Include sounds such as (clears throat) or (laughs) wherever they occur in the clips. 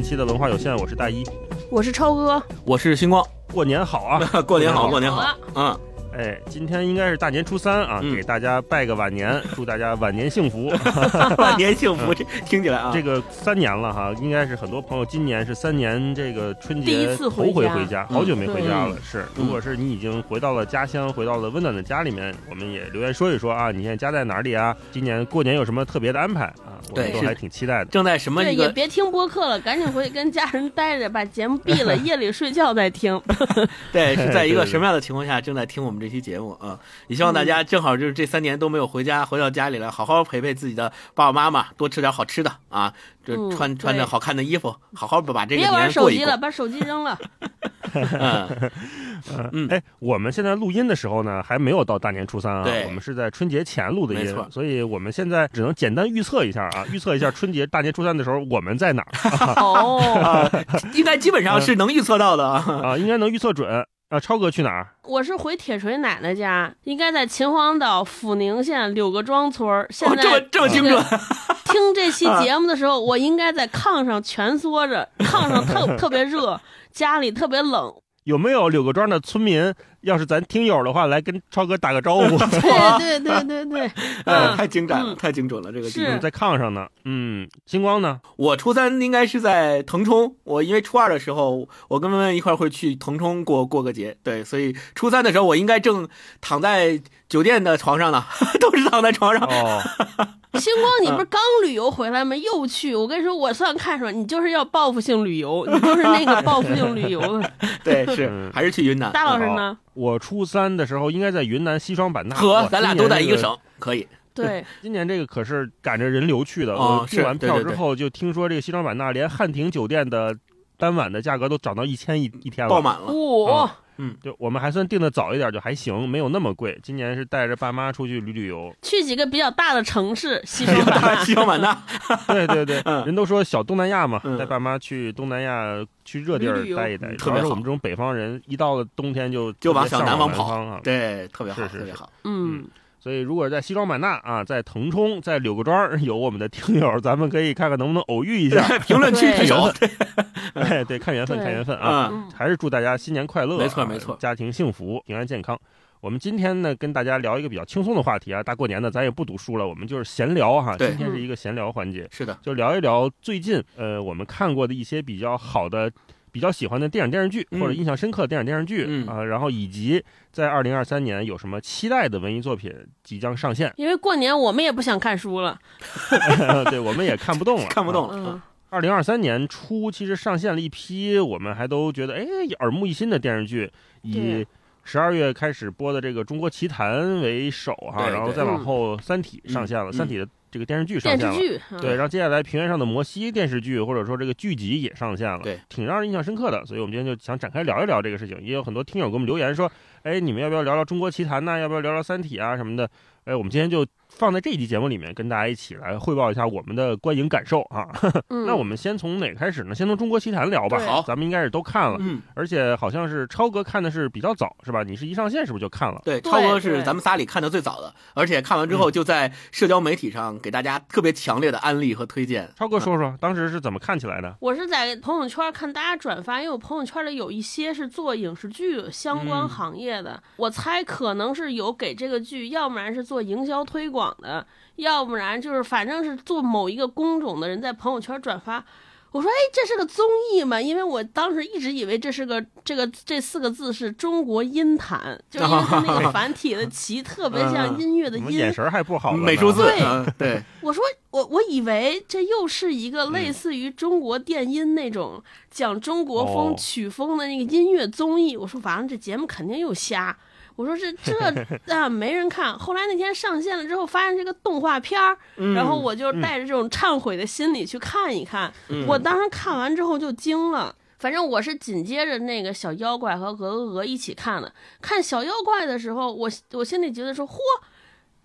新一期的文化有限，我是大一。我是超哥，我是星光，过年好啊！(laughs) 过年好，过过年好嗯，哎，今天应该是大年初三啊，嗯给大家拜个晚年，(laughs) 祝大家晚年幸福。(laughs) 晚年幸福，这听起来啊，这个三年了哈，应该是很多朋友今年是三年这个春第一节头次回家回回家，嗯好久没回家了。对是，如果是你已经回到了家乡，回到了温暖的家里面，我们也留言说一说啊，你现在家在哪里啊？今年过年有什么特别的安排啊？我们对是都还挺期待的。正在什么对，也别听播客了，赶紧回去跟家人待着，把节目闭了，(laughs) 夜里睡觉再听。(laughs) 对，是在一个什么样的情况下正在听我们这期节目啊？也希望大家正好就是这三年都没有回家，回到家里来，好好陪陪自己的爸爸妈妈，多吃点好吃的啊，这嗯穿穿着好看的衣服，好好把这个别玩年过一过手机了，。把手机扔了。(laughs) 嗯，嗯哎，我们现在录音的时候呢，还没有到大年初三啊，对我们是在春节前录的音没错，所以我们现在只能简单预测一下啊，预测一下 (laughs) 春节大年初三的时候我们在哪儿哦，(laughs) 啊，应该基本上是能预测到的啊。啊，应该能预测准啊。超哥去哪儿？我是回铁锤奶奶家，应该在秦皇岛阜宁县柳各庄村儿。现哦，这么在这么精准，听这期节目的时候，我应该在炕上蜷缩着，炕上特特别热，家里特别冷。有没有柳各庄的村民？要是咱听友的话，来跟超哥打个招呼。对对对对对，(laughs) 呃，(laughs) 嗯太精湛了，嗯太精准了，这个地是方嗯，在炕上呢。嗯，星光呢？我初三应该是在腾冲，我因为初二的时候，我跟文文一块会去腾冲过过个节，对，所以初三的时候我应该正躺在酒店的床上呢，(laughs) 都是躺在床上。哦，星光，你不是刚旅游回来吗？又去，我跟你说，我算看出来，你就是要报复性旅游，你就是那个报复性旅游的。对，是嗯还是去云南。大老师呢？我初三的时候应该在云南西双版纳。和咱俩都在一个。省，可以。对，(laughs) 今年这个可是赶着人流去的。哦我订完票之后，就听说这个西双版纳连汉庭酒店的单晚的价格都涨到一千一一天了。爆满了，哇，就我们还算定的早一点，就还行，没有那么贵。今年是带着爸妈出去旅旅游。去几个比较大的城市，西双版纳。(laughs) 西双版纳。对 (laughs) 对对，嗯 (laughs) 人都说小东南亚嘛，嗯带爸妈去东南亚去热地儿待一待。嗯特别是我们这种北方人，一到了冬天就就往小南方跑啊。对，特别好，是是是特别好。嗯，所以如果在西双版纳啊，在腾冲，在柳各庄有我们的听友，咱们可以看看能不能偶遇一下。(laughs) 评论区对有，哎，对，看缘分，看缘分啊！还是祝大家新年快乐啊，没错没错家庭幸福，平安健康。我们今天呢，跟大家聊一个比较轻松的话题啊，大过年的，咱也不读书了，我们就是闲聊哈。对今天是一个闲聊环节，是的，就聊一聊最近呃我们看过的一些比较好的、比较喜欢的电影电视剧，嗯。或者印象深刻的电影电视剧嗯。啊，然后以及在二零二三年有什么期待的文艺作品即将上线，因为过年我们也不想看书了。(laughs) 对，我们也看不动了，(laughs) 看不动啊。了。嗯，二零二三年初，其实上线了一批我们还都觉得哎耳目一新的电视剧，以对。十二月开始播的这个《中国奇谭》为首哈，然后再往嗯。后《三体》上线了，嗯三体》的这个电视剧上线了。电视剧。嗯对，然后接下来《平原上的摩西》电视剧或者说这个剧集也上线了，对，挺让人印象深刻的。所以我们今天就想展开聊一聊这个事情。也有很多听友给我们留言说，哎，你们要不要聊聊《中国奇谭》呢？要不要聊聊《三体》啊什么的？哎，我们今天就放在这一期节目里面，跟大家一起来汇报一下我们的观影感受啊。(laughs) 嗯那我们先从哪开始呢？先从《中国奇谭》聊吧。好咱们应该是都看了，嗯，而且好像是超哥看的是比较早，是吧？你是一上线是不是就看了？对，超哥是咱们仨里看的最早的，而且看完之后就在社交媒体上给大家特别强烈的安利和推荐。超哥说说当时是怎么看起来的？我是在朋友圈看大家转发，因为我朋友圈里有一些是做影视剧相关嗯行业的，我猜可能是有给这个剧，要不然是做营销推广的，要不然就是反正是做某一个工种的人在朋友圈转发。我说，哎，这是个综艺嘛？因为我当时一直以为这是个这个这四个字是中国音坛，就因为它那个 (laughs) 繁体的齐特别像音乐的音怎么眼，神还不好？美术字，对嗯，对，我说我我以为这又是一个嗯类似于中国电音那种讲中国风哦曲风的那个音乐综艺。我说完了，这节目肯定又瞎。我说这这 (laughs) 啊没人看。后来那天上线了之后，发现是个动画片儿，嗯然后我就带着这种忏悔的心理去看一看。嗯我当时看完之后就惊了。反正我是紧接着那个小妖怪和鹅鹅鹅一起看的。看小妖怪的时候，我我心里觉得说，嚯，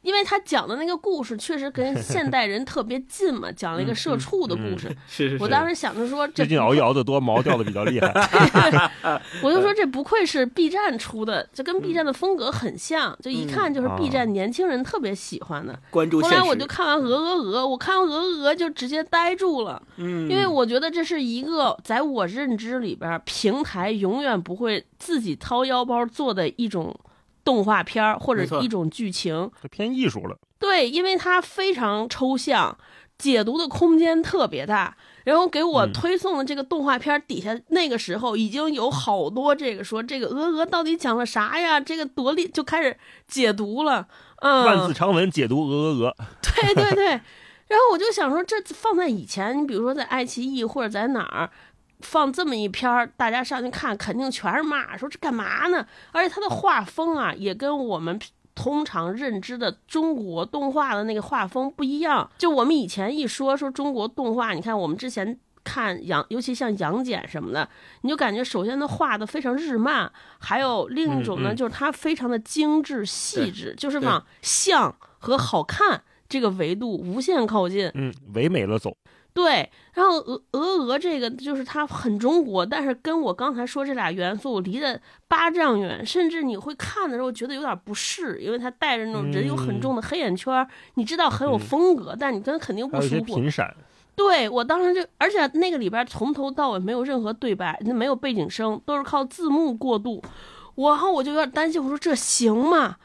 因为他讲的那个故事确实跟现代人特别近嘛，(laughs) 讲了一个社畜的故事。是是是，我当时想着说，这最近熬夜熬得多，毛掉的比较厉害。(laughs) 我就说这不愧是 B 站出的，就跟 B 站的风格很像，就一看就是 B 站年轻人特别喜欢的。关注。后来我就看完《鹅鹅鹅》，我看完《鹅鹅鹅》就直接呆住了，嗯，因为我觉得这是一个在我认知里边，平台永远不会自己掏腰包做的一种动画片儿或者一种剧情。这偏艺术了。对，因为它非常抽象，解读的空间特别大。然后给我嗯推送的这个动画片底下，那个时候已经有好多这个说这个鹅鹅到底讲了啥呀？这个多厉就开始解读了，嗯，万字长文解读鹅鹅鹅，(laughs) 对对对。然后我就想说，这放在以前，你比如说在爱奇艺或者在哪儿放这么一篇儿，大家上去看，肯定全是骂，说这干嘛呢？而且它的画风啊，也跟我们通常认知的中国动画的那个画风不一样。就我们以前一说说中国动画，你看我们之前。看杨，尤其像杨戬什么的，你就感觉首先他画的非常日漫，还有另一种呢，嗯嗯就是它非常的精致细致，就是往像和好看这个维度无限靠近。嗯，唯美了走。对，然后鹅鹅鹅这个就是它很中国，但是跟我刚才说这俩元素离得八丈远，甚至你会看的时候觉得有点不适，因为它带着那种人有很重的黑眼圈儿，你知道很有嗯风格，但你跟肯定不舒服。频闪，对我当时就，而且那个里边从头到尾没有任何对白，那没有背景声，都是靠字幕过渡。我然后我就有点担心，我说这行吗？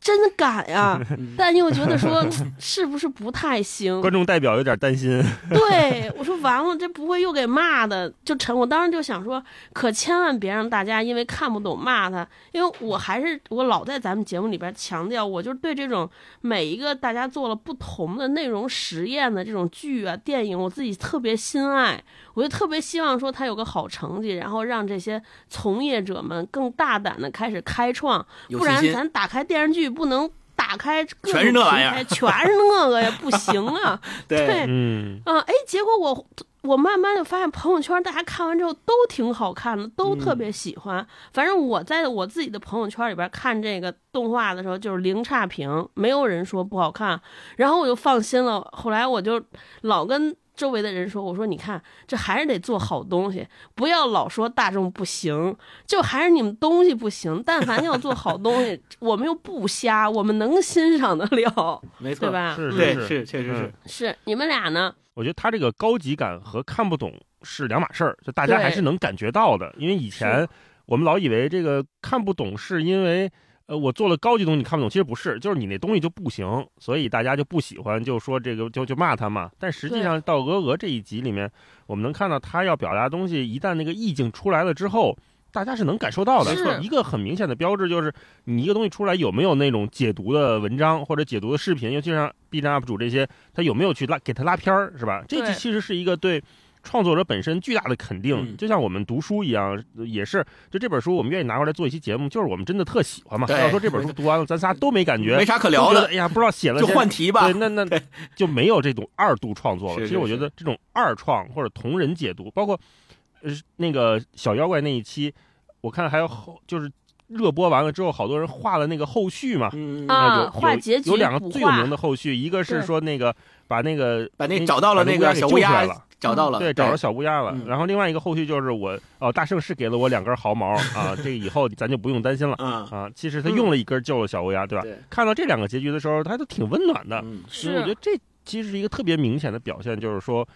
真的敢呀？但又觉得说 (laughs) 是不是不太行？观众代表有点担心。对，我说完了，这不会又给骂的，就成。我当时就想说，可千万别让大家因为看不懂骂他，因为我还是我老在咱们节目里边强调，我就对这种每一个大家做了不同的内容实验的这种剧啊、电影，我自己特别心爱，我就特别希望说他有个好成绩，然后让这些从业者们更大胆的开始开创，不然。咱打开电视剧不能打开各全是种那玩意儿平台全是那个呀，不行啊。(laughs) 对，对嗯，啊，哎，结果我我慢慢的发现朋友圈大家看完之后都挺好看的，都特别喜欢。反正我在我自己的朋友圈里边看这个动画的时候，就是零差评，没有人说不好看，然后我就放心了。后来我就老跟。周围的人说：“我说你看，这还是得做好东西，不要老说大众不行，就还是你们东西不行。但凡要做好东西，(laughs) 我们又不瞎，我们能欣赏得了，没错，对吧？是对，是是确实是嗯，是你们俩呢？我觉得他这个高级感和看不懂是两码事儿，就大家还是能感觉到的。因为以前我们老以为这个看不懂是因为。呃，我做了高级东西你看不懂，其实不是，就是你那东西就不行，所以大家就不喜欢，就说这个就就骂他嘛。但实际上到鹅鹅这一集里面，我们能看到他要表达的东西，一旦那个意境出来了之后，大家是能感受到的。是一个很明显的标志就是你一个东西出来有没有那种解读的文章或者解读的视频，尤其像 B 站 UP 主这些，他有没有去拉给他拉片儿，是吧？这其实是一个对。创作者本身巨大的肯定，嗯。就像我们读书一样，也是就这本书我们愿意拿过来做一期节目，就是我们真的特喜欢嘛。要说这本书读完了，咱仨都没感觉，没啥可聊的，哎呀，不知道写了就换题吧。对，。那那就没有这种二度创作了。其实我觉得这种二创或者同人解读，包括呃那个小妖怪那一期，我看还有后就是热播完了之后，好多人画了那个后续嘛。嗯，啊那有有画结局有两个最有名的后续，一个是说那个把那个把那找到了那个小乌鸦救出来了，找到了，对，找着小乌鸦了。嗯然后另外一个后续就是我哦，大圣是给了我两根毫毛啊，这个以后咱就不用担心了嗯，啊。其实他用了一根救了小乌鸦，对吧？看到这两个结局的时候，他都挺温暖的。嗯，所以我觉得这其实是一个特别明显的表现，就是说，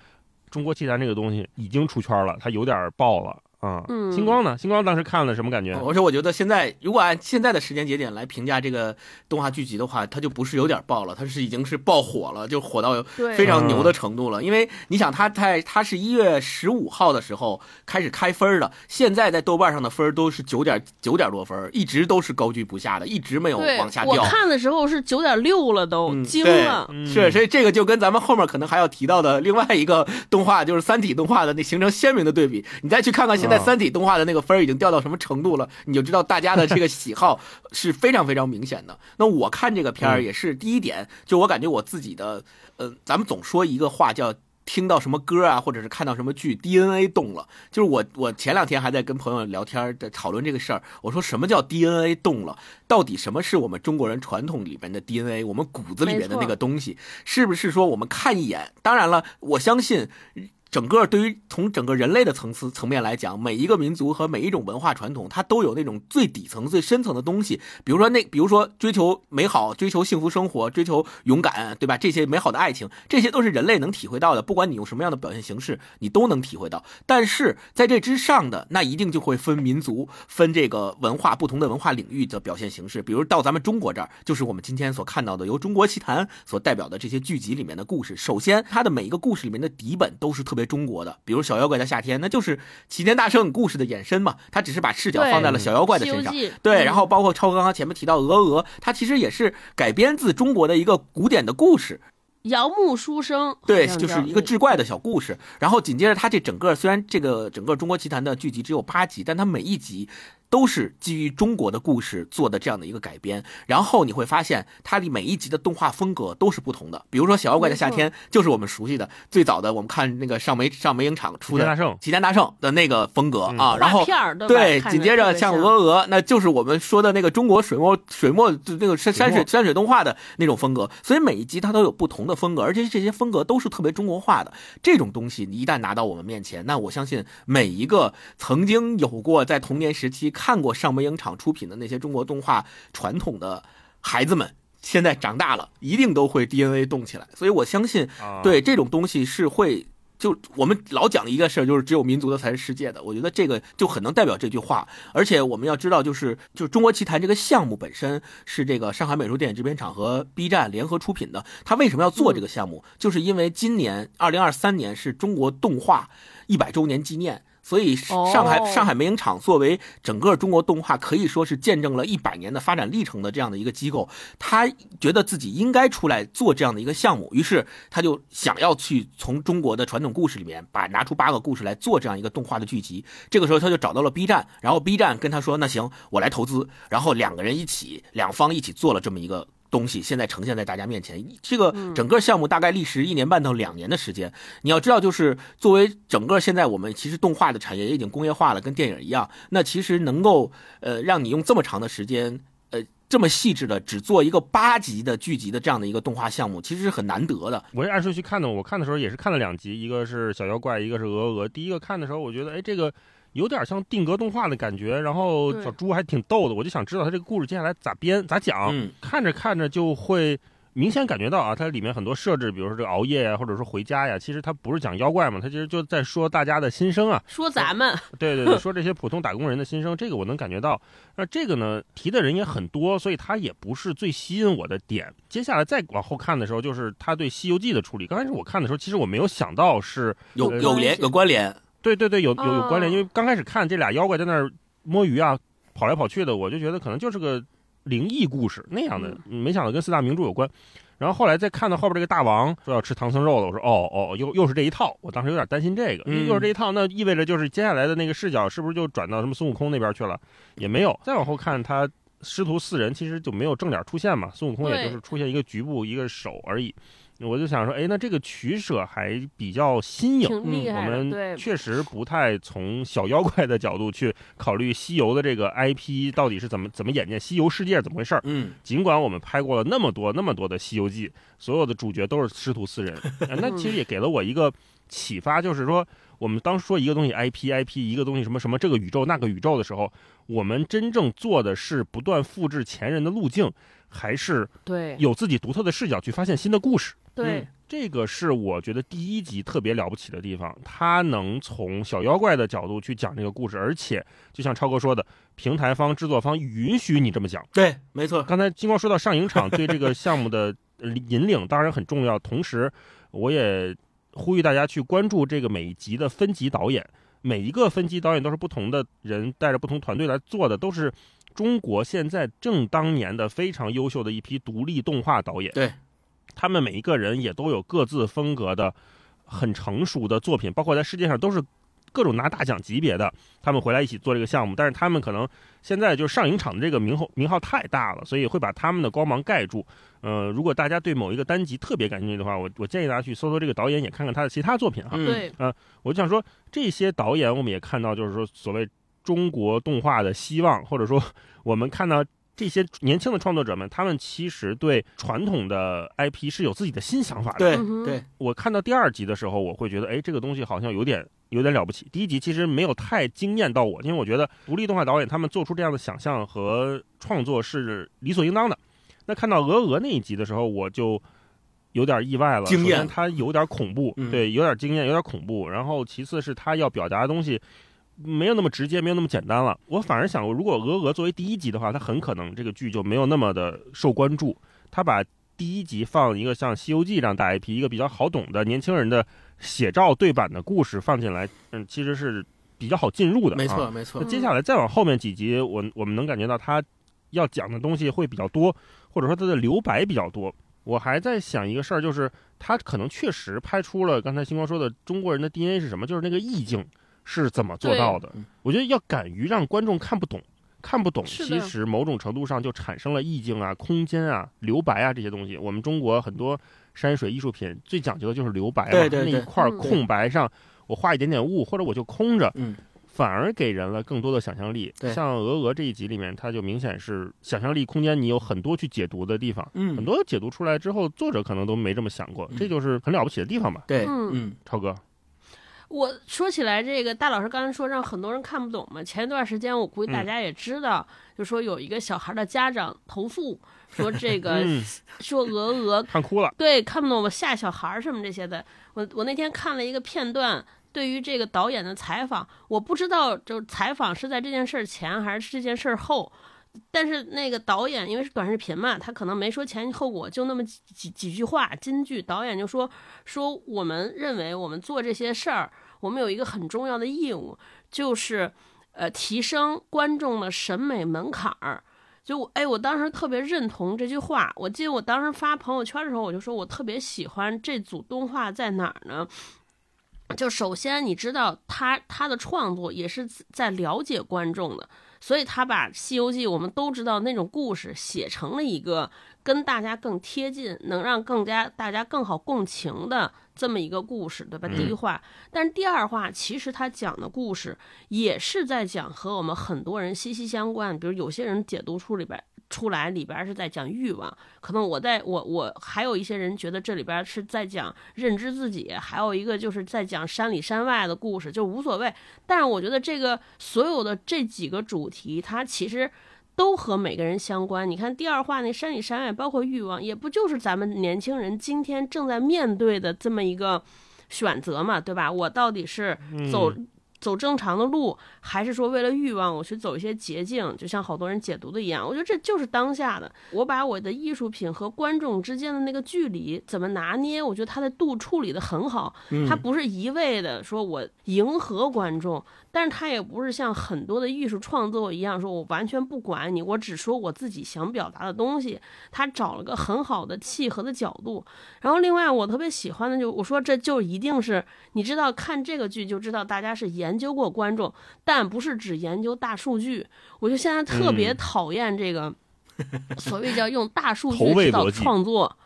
中国奇谭这个东西已经出圈了，它有点爆了啊。嗯星光呢？星光当时看了什么感觉？而且我觉得现在如果按现在的时间节点来评价这个动画剧集的话，它就不是有点爆了，它是已经是爆火了，就火到，非常牛的程度了。因为你想，它在它是一月十五号的时候开始开分的，现在在豆瓣上的分都是九点九点多分，一直都是高居不下的，一直没有往下掉。我看的时候是九点六了都，嗯惊了。嗯是，所以这个就跟咱们后面可能还要提到的另外一个动画，就是《三体》动画的那形成鲜明的对比。你再去看看现在《啊三体》动画的那个分儿已经掉到什么程度了，你就知道大家的这个喜好 (laughs) 是非常非常明显的。那我看这个片儿嗯也是第一点，就我感觉我自己的，呃，咱们总说一个话叫听到什么歌啊，或者是看到什么剧，DNA 动了。就是我，我前两天还在跟朋友聊天，在讨论这个事儿。我说什么叫 DNA 动了？到底什么是我们中国人传统里边的 DNA？我们骨子里边的那个东西，是不是说我们看一眼？当然了，我相信。整个对于从整个人类的层次层面来讲，每一个民族和每一种文化传统，它都有那种最底层、最深层的东西。比如说那，比如说追求美好、追求幸福生活、追求勇敢，对吧？这些美好的爱情，这些都是人类能体会到的。不管你用什么样的表现形式，你都能体会到。但是在这之上的，那一定就会分民族、分这个文化不同的文化领域的表现形式。比如到咱们中国这儿，就是我们今天所看到的由中国奇谭所代表的这些剧集里面的故事。首先，它的每一个故事里面的底本都是特别。中国的，比如小妖怪的夏天，那就是齐天大圣故事的衍生嘛。他只是把视角放在了小妖怪的身上，对。然后包括超哥刚刚前面提到鹅鹅，它其实也是改编自中国的一个古典的故事，摇木书生，对，就是一个志怪的小故事。然后紧接着他这整个虽然这个整个中国奇谭的剧集只有八集，但它每一集。都是基于中国的故事做的这样的一个改编，然后你会发现它的每一集的动画风格都是不同的。比如说《小妖怪的夏天》，就是我们熟悉的最早的，我们看那个上梅上梅影厂出的《齐天大圣》的那个风格啊。然后对，紧接着像《鹅鹅》，那就是我们说的那个中国水墨水墨那个山山水山水动画的那种风格。所以每一集它都有不同的风格，而且这些风格都是特别中国化的。这种东西你一旦拿到我们面前，那我相信每一个曾经有过在童年时期看。看过上美影厂出品的那些中国动画传统的孩子们，现在长大了，一定都会 DNA 动起来。所以我相信，对这种东西是会，就我们老讲的一个事儿，就是只有民族的才是世界的。我觉得这个就很能代表这句话。而且我们要知道，就是就是中国奇谭这个项目本身是这个上海美术电影制片厂和 B 站联合出品的。他为什么要做这个项目？就是因为今年二零二三年是中国动画一百周年纪念。所以，上海上海美影厂作为整个中国动画可以说是见证了一百年的发展历程的这样的一个机构，他觉得自己应该出来做这样的一个项目，于是他就想要去从中国的传统故事里面把拿出八个故事来做这样一个动画的剧集。这个时候他就找到了 B 站，然后 B 站跟他说：“那行，我来投资。”然后两个人一起，两方一起做了这么一个。东西现在呈现在大家面前，这个整个项目大概历时一年半到两年的时间。你要知道，就是作为整个现在我们其实动画的产业也已经工业化了，跟电影一样。那其实能够呃让你用这么长的时间，呃这么细致的只做一个八集的剧集的这样的一个动画项目，其实是很难得的。我是按顺序看的，我看的时候也是看了两集，一个是小妖怪，一个是鹅鹅。第一个看的时候，我觉得哎这个。有点像定格动画的感觉，然后小猪还挺逗的，我就想知道他这个故事接下来咋编咋讲。看着看着就会明显感觉到啊，它里面很多设置，比如说这个熬夜呀，或者说回家呀，其实它不是讲妖怪嘛，它其实就在说大家的心声啊，说咱们，对对对，(laughs) 说这些普通打工人的心声，这个我能感觉到。那这个呢，提的人也很多，所以它也不是最吸引我的点。接下来再往后看的时候，就是他对《西游记》的处理。刚开始我看的时候，其实我没有想到是有有联有关联。对对对，有有有关联，因为刚开始看这俩妖怪在那儿摸鱼啊，跑来跑去的，我就觉得可能就是个灵异故事那样的，没想到跟四大名著有关。然后后来再看到后边这个大王说要吃唐僧肉了，我说哦哦，又又是这一套，我当时有点担心这个，又是这一套，那意味着就是接下来的那个视角是不是就转到什么孙悟空那边去了？也没有。再往后看，他师徒四人其实就没有正脸出现嘛，孙悟空也就是出现一个局部一个手而已。我就想说，哎，那这个取舍还比较新颖。我们确实不太从小妖怪的角度去考虑西游的这个 IP 到底是怎么怎么演变，西游世界怎么回事儿。嗯，尽管我们拍过了那么多那么多的《西游记》，所有的主角都是师徒四人，(laughs) 那其实也给了我一个启发，就是说，我们当说一个东西 IP，IP 一个东西什么什么这个宇宙那个宇宙的时候，我们真正做的是不断复制前人的路径，还是对有自己独特的视角去发现新的故事？对，这个是我觉得第一集特别了不起的地方，他能从小妖怪的角度去讲这个故事，而且就像超哥说的，平台方、制作方允许你这么讲。对，没错。刚才金光说到上影厂对这个项目的引领当然很重要，同时我也呼吁大家去关注这个每一集的分级导演，每一个分级导演都是不同的人带着不同团队来做的，都是中国现在正当年的非常优秀的一批独立动画导演。对。他们每一个人也都有各自风格的很成熟的作品，包括在世界上都是各种拿大奖级别的，他们回来一起做这个项目，但是他们可能现在就是上影厂的这个名号名号太大了，所以会把他们的光芒盖住。呃，如果大家对某一个单集特别感兴趣的话，我我建议大家去搜搜这个导演，也看看他的其他作品哈。嗯对，我就想说，这些导演我们也看到，就是说所谓中国动画的希望，或者说 (laughs) 我们看到这些年轻的创作者们，他们其实对传统的 IP 是有自己的新想法的。对对，我看到第二集的时候，我会觉得，哎，这个东西好像有点有点了不起。第一集其实没有太惊艳到我，因为我觉得独立动画导演他们做出这样的想象和创作是理所应当的。那看到鹅鹅那一集的时候，我就有点意外了。惊艳首先它有点恐怖，嗯对，有点惊艳，有点恐怖。然后其次是他要表达的东西没有那么直接，没有那么简单了。我反而想，如果鹅鹅作为第一集的话，它很可能这个剧就没有那么的受关注。他把第一集放一个像《西游记》这样大 IP，一个比较好懂的年轻人的写照对版的故事放进来，嗯，其实是比较好进入的。没啊错没错那，接下来再往后面几集，我我们能感觉到他要讲的东西会比较多，或者说他的留白比较多。我还在想一个事儿，就是他可能确实拍出了刚才星光说的中国人的 DNA 是什么，就是那个意境是怎么做到的。我觉得要敢于让观众看不懂，看不懂，其实某种程度上就产生了意境啊、空间啊、留白啊这些东西。我们中国很多山水艺术品最讲究的就是留白嘛，对对对那一块嗯空白上，我画一点点雾，或者我就空着，嗯反而给人了更多的想象力。像鹅鹅这一集里面，它就明显是想象力空间，你有很多去解读的地方。嗯，很多解读出来之后，作者可能都没这么想过，嗯这就是很了不起的地方吧。对嗯嗯超哥，我说起来，这个大老师刚才说让很多人看不懂嘛。前一段时间我估计大家也知道，就说有一个小孩的家长投诉说这个、嗯，(laughs) 说鹅鹅看哭了。对看不懂我吓小孩儿什么这些的。我我那天看了一个片段，对于这个导演的采访，我不知道就采访是在这件事儿前还是这件事儿后。但是那个导演因为是短视频嘛，他可能没说前因后果，就那么几几几句话金句。导演就说说我们认为我们做这些事儿，我们有一个很重要的义务，就是呃提升观众的审美门槛儿。就我哎，我当时特别认同这句话。我记得我当时发朋友圈的时候，我就说我特别喜欢这组动画在哪儿呢？就首先你知道他他的创作也是在了解观众的，所以他把《西游记》我们都知道那种故事写成了一个跟大家更贴近，能让更加大家更好共情的这么一个故事，对吧？第一话，但是第二话其实他讲的故事也是在讲和我们很多人息息相关，比如有些人解读出里边出来里边是在讲欲望，可能我在我我还有一些人觉得这里边是在讲认知自己，还有一个就是在讲山里山外的故事，就无所谓。但是我觉得这个所有的这几个主题，它其实。都和每个人相关。你看第二话那山里山外，包括欲望，也不就是咱们年轻人今天正在面对的这么一个选择嘛，对吧？我到底是走、走正常的路，还是说为了欲望我去走一些捷径？就像好多人解读的一样，我觉得这就是当下的。我把我的艺术品和观众之间的那个距离怎么拿捏，我觉得他的度处理的很好。嗯他不是一味的说我迎合观众，但是他也不是像很多的艺术创作一样，说我完全不管你，我只说我自己想表达的东西。他找了个很好的契合的角度。然后另外我特别喜欢的就我说这就一定是你知道看这个剧就知道大家是研究过观众，但不是只研究大数据。我就现在特别嗯讨厌这个、(laughs) 所谓叫用大数据指导创作，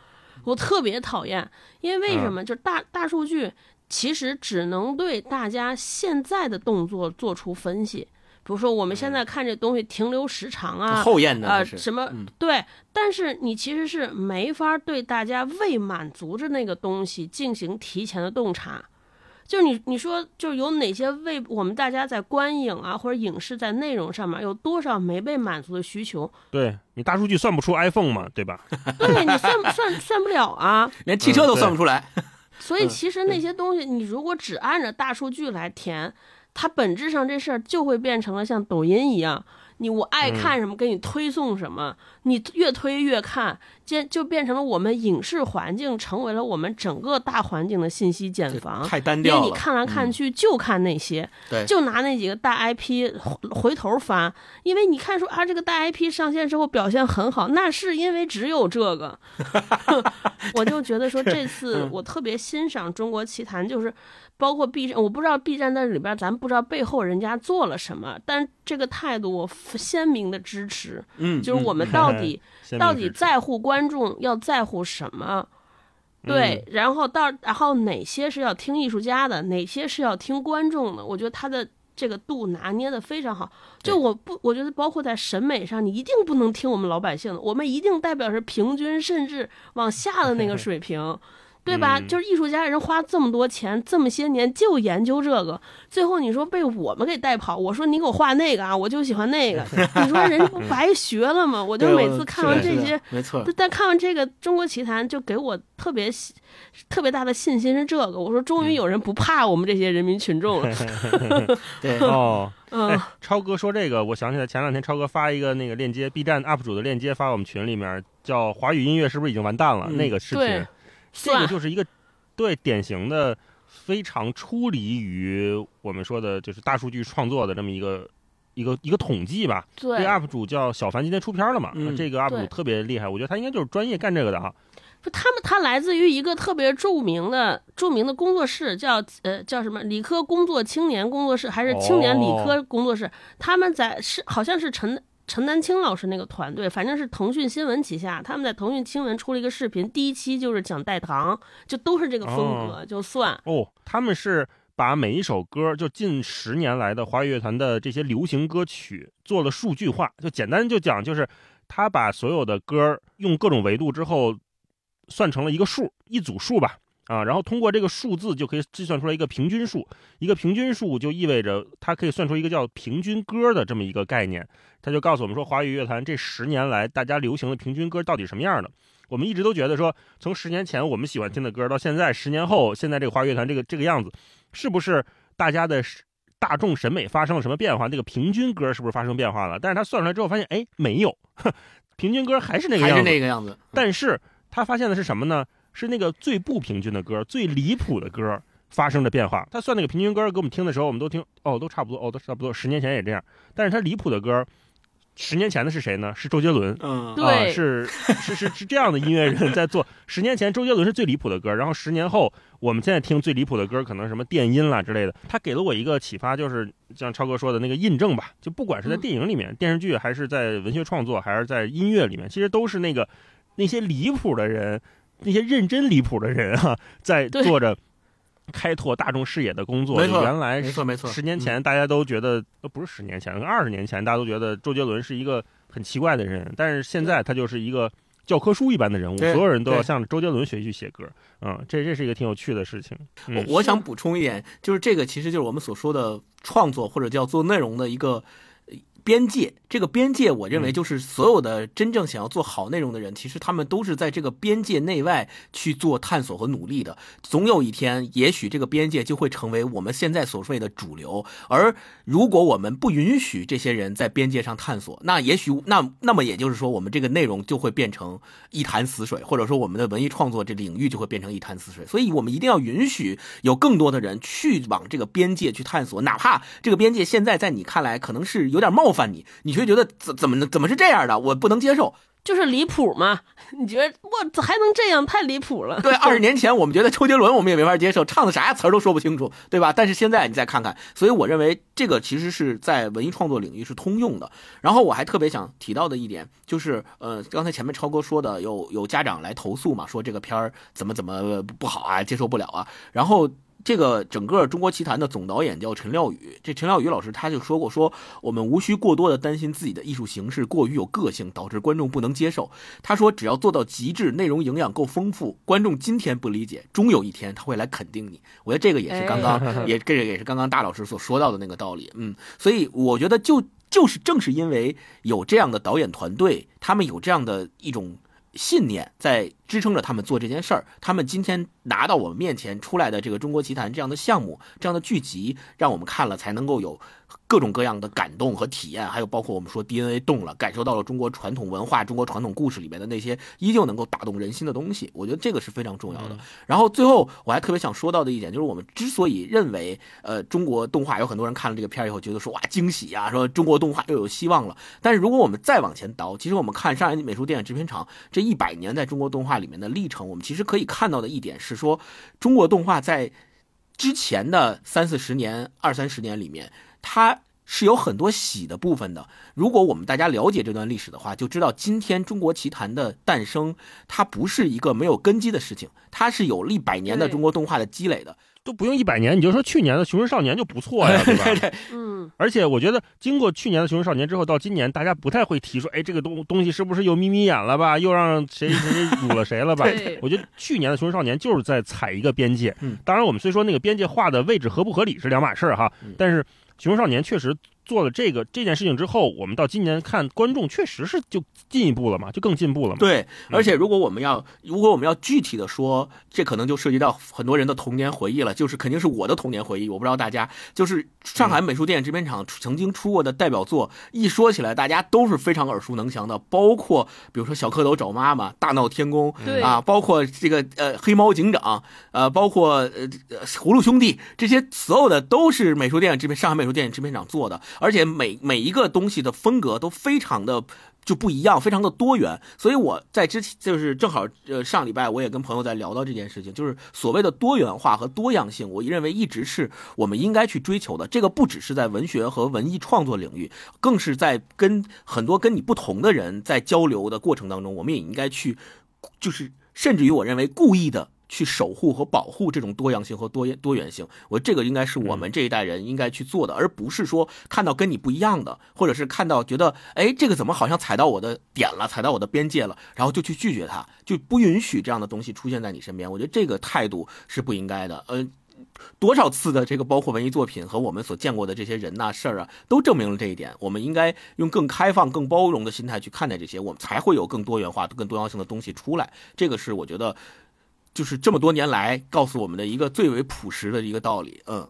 我特别讨厌，因为为什么？就是大大数据其实只能对大家现在的动作做出分析。比如说，我们现在看这东西停留时长啊，后验的呃，什么、嗯对，但是你其实是没法对大家未满足着那个东西进行提前的洞察。就是你你说，就是有哪些为我们大家在观影啊或者影视在内容上面有多少没被满足的需求？对你大数据算不出 iPhone 嘛，对吧？(laughs) 对你算算算不了啊。连汽车都算不出来。所以其实那些东西，你如果只按着大数据来填，它本质上这事儿就会变成了像抖音一样，你我爱看什么给你推送什么，你越推越看，就就变成了我们影视环境成为了我们整个大环境的信息茧房。太单因调了。为你看来看去就看那些，对就拿那几个大 IP 回回头翻，因为你看说啊，这个大 IP 上线之后表现很好，那是因为只有这个 (laughs) (laughs) 我就觉得说这次我特别欣赏中国奇谭，就是包括 B 站，我不知道 B 站在里边，咱不知道背后人家做了什么，但这个态度我鲜明的支持，嗯，就是我嗯们 (laughs) 到底到底在乎观众要在乎什么？对，然后到然后哪些是要听艺术家的，哪些是要听观众的？我觉得他的这个度拿捏的非常好。就我不，我觉得包括在审美上，你一定不能听我们老百姓的，我们一定代表是平均甚至往下的那个水平。(laughs) 对吧？嗯就是艺术家人花这么多钱，这么些年就研究这个，最后你说被我们给带跑，我说你给我画那个啊，我就喜欢那个，(laughs) 你说人家不白学了吗？我就每次看完这些，没错，但但看完这个《中国奇谭》，就给我特别喜特别大的信心是这个。我说，终于有人不怕我们这些人民群众了。(laughs) 对，(laughs) 哦，嗯哎，超哥说这个，我想起来前两天超哥发一个那个链接，B 站 UP 主的链接发我们群里面，叫华语音乐是不是已经完蛋了？嗯那个视对频，这个就是一个对典型的非常出离于我们说的就是大数据创作的这么一个一个一个统计吧。这对个，UP 主叫小凡，今天出片了嘛？嗯这个 UP 主特别厉害，我觉得他应该就是专业干这个的哈。不他们他来自于一个特别著名的著名的工作室，叫呃叫什么理科工作青年工作室，还是青年理科工作室？他们在是好像是陈。陈丹青老师那个团队，反正是腾讯新闻旗下，他们在腾讯新闻出了一个视频，第一期就是讲代糖，就都是这个风格，就算哦，他们是把每一首歌，就近十年来的华语乐坛的这些流行歌曲做了数据化，就简单就讲，就是他把所有的歌用各种维度之后算成了一个数，一组数吧。啊，然后通过这个数字就可以计算出来一个平均数，一个平均数就意味着它可以算出一个叫平均歌的这么一个概念。他就告诉我们说，华语乐坛这十年来大家流行的平均歌到底什么样的？我们一直都觉得说，从十年前我们喜欢听的歌到现在十年后，现在这个华语乐坛这个这个样子，是不是大家的大众审美发生了什么变化？那个平均歌是不是发生变化了？但是他算出来之后发现，哎，没有，(laughs) 平均歌还是那个还是。那个样子。但是他发现的是什么呢？是那个最不平均的歌，最离谱的歌发生的变化。他算那个平均歌给我们听的时候，我们都听哦，都差不多，哦，都差不多。十年前也这样，但是他离谱的歌，十年前的是谁呢？是周杰伦。嗯，对啊，是是是是这样的音乐人在做。十年前周杰伦是最离谱的歌，然后十年后我们现在听最离谱的歌，可能什么电音啦之类的。他给了我一个启发，就是像超哥说的那个印证吧，就不管是在嗯电影里面、电视剧，还是在文学创作，还是在音乐里面，其实都是那个那些离谱的人，那些认真离谱的人啊，在做着。开拓大众视野的工作，没错原来没错没错十年前大家都觉得，呃，不是十年前，二十年前大家都觉得周杰伦是一个很奇怪的人，但是现在他就是一个教科书一般的人物，所有人都要向着周杰伦学习写歌，嗯，这这是一个挺有趣的事情。我嗯，我想补充一点，就是这个其实就是我们所说的创作或者叫做内容的一个呃边界。这个边界，我认为嗯就是所有的真正想要做好内容的人，其实他们都是在这个边界内外去做探索和努力的。总有一天，也许这个边界就会成为我们现在所谓的主流。而如果我们不允许这些人在边界上探索，那也许那那么也就是说，我们这个内容就会变成一潭死水，或者说我们的文艺创作这领域就会变成一潭死水。所以我们一定要允许有更多的人去往这个边界去探索，哪怕这个边界现在在你看来可能是有点冒犯你，你却觉得怎怎么能怎么是这样的，我不能接受。就是离谱嘛。(laughs) 你觉得我咋还能这样？太离谱了。对，二十年前我们觉得周杰伦我们也没法接受，唱的啥词儿都说不清楚，对吧？但是现在你再看看，所以我认为这个其实是在文艺创作领域是通用的。然后我还特别想提到的一点就是，呃，刚才前面超哥说的，有有家长来投诉嘛，说这个片儿怎么怎么不好啊，接受不了啊，然后。这个整个《中国奇谭》的总导演叫陈廖宇，这陈廖宇老师他就说过，说我们无需过多的担心自己的艺术形式过于有个性，导致观众不能接受。他说，只要做到极致，内容营养够丰富，观众今天不理解，终有一天他会来肯定你。我觉得这个也是刚刚、也这个也是刚刚大老师所说到的那个道理。嗯，所以我觉得就就是正是因为有这样的导演团队，他们有这样的一种。信念在支撑着他们做这件事儿。他们今天拿到我们面前出来的这个《中国奇谭》这样的项目、这样的剧集，让我们看了才能够有各种各样的感动和体验，还有包括我们说 DNA 动了，感受到了中国传统文化、中国传统故事里面的那些依旧能够打动人心的东西。我觉得这个是非常重要的。然后最后我还特别想说到的一点，就是我们之所以认为，呃，中国动画有很多人看了这个片儿以后觉得说哇惊喜啊，说中国动画又有希望了。但是如果我们再往前倒，其实我们看上海美术电影制片厂这一百年在中国动画里面的历程，我们其实可以看到的一点是说，中国动画在之前的三四十年、二三十年里面，它是有很多喜的部分的。如果我们大家了解这段历史的话，就知道今天中国奇谭的诞生，它不是一个没有根基的事情，它是有历百年的中国动画的积累的。都不用一百年，你就说去年的《熊出少年》就不错呀，(laughs) 对吧？嗯，而且我觉得，经过去年的《熊出少年》之后，到今年，大家不太会提说，哎，这个东东西是不是又眯眯眼了吧，(laughs) 又让谁谁谁辱了谁了吧？我觉得去年的《熊出少年》就是在踩一个边界。嗯当然，我们虽说那个边界画的位置合不合理是两码事儿哈，嗯但是《熊出少年》确实做了这个这件事情之后，我们到今年看观众确实是就进一步了嘛，就更进步了嘛。对，而且如果我们要，如果我们要具体的说，这可能就涉及到很多人的童年回忆了，就是肯定是我的童年回忆。我不知道大家，就是上海美术电影制片厂曾经出过的代表作，一说起来大家都是非常耳熟能详的，包括比如说小蝌蚪找妈妈、大闹天宫，对啊，包括这个呃黑猫警长，呃，包括呃呃葫芦兄弟这些所有的都是美术电影制片上海美术电影制片厂做的，而且每每一个东西的风格都非常的。就不一样，非常的多元，所以我在之前就是正好呃上礼拜我也跟朋友在聊到这件事情，就是所谓的多元化和多样性，我认为一直是我们应该去追求的。这个不只是在文学和文艺创作领域，更是在跟很多跟你不同的人在交流的过程当中，我们也应该去，就是甚至于我认为故意的。去守护和保护这种多样性和多多元性，我这个应该是我们这一代人应该去做的，而不是说看到跟你不一样的，或者是看到觉得哎这个怎么好像踩到我的点了，踩到我的边界了，然后就去拒绝它，就不允许这样的东西出现在你身边。我觉得这个态度是不应该的。呃，多少次的这个包括文艺作品和我们所见过的这些人呐、事儿啊，都证明了这一点。我们应该用更开放、更包容的心态去看待这些，我们才会有更多元化、更多样性的东西出来。这个是我觉得。就是这么多年来告诉我们的一个最为朴实的一个道理，嗯。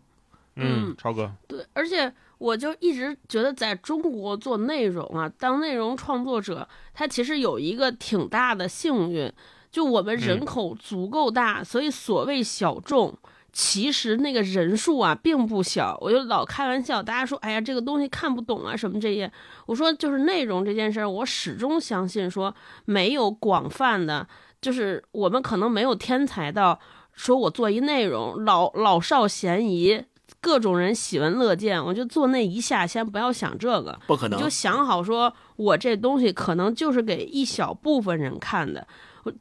嗯嗯，超哥，对，而且我就一直觉得，在中国做内容啊，当内容创作者，他其实有一个挺大的幸运，就我们人嗯。口足够大，所以所谓小众。其实那个人数啊并不小，我就老开玩笑，大家说，哎呀，这个东西看不懂啊什么这些。我说就是内容这件事儿，我始终相信说没有广泛的，就是我们可能没有天才到说我做一内容老老少咸宜，各种人喜闻乐见。我就做那一下，先不要想这个，不可能你就。想好说我这东西可能就是给一小部分人看的。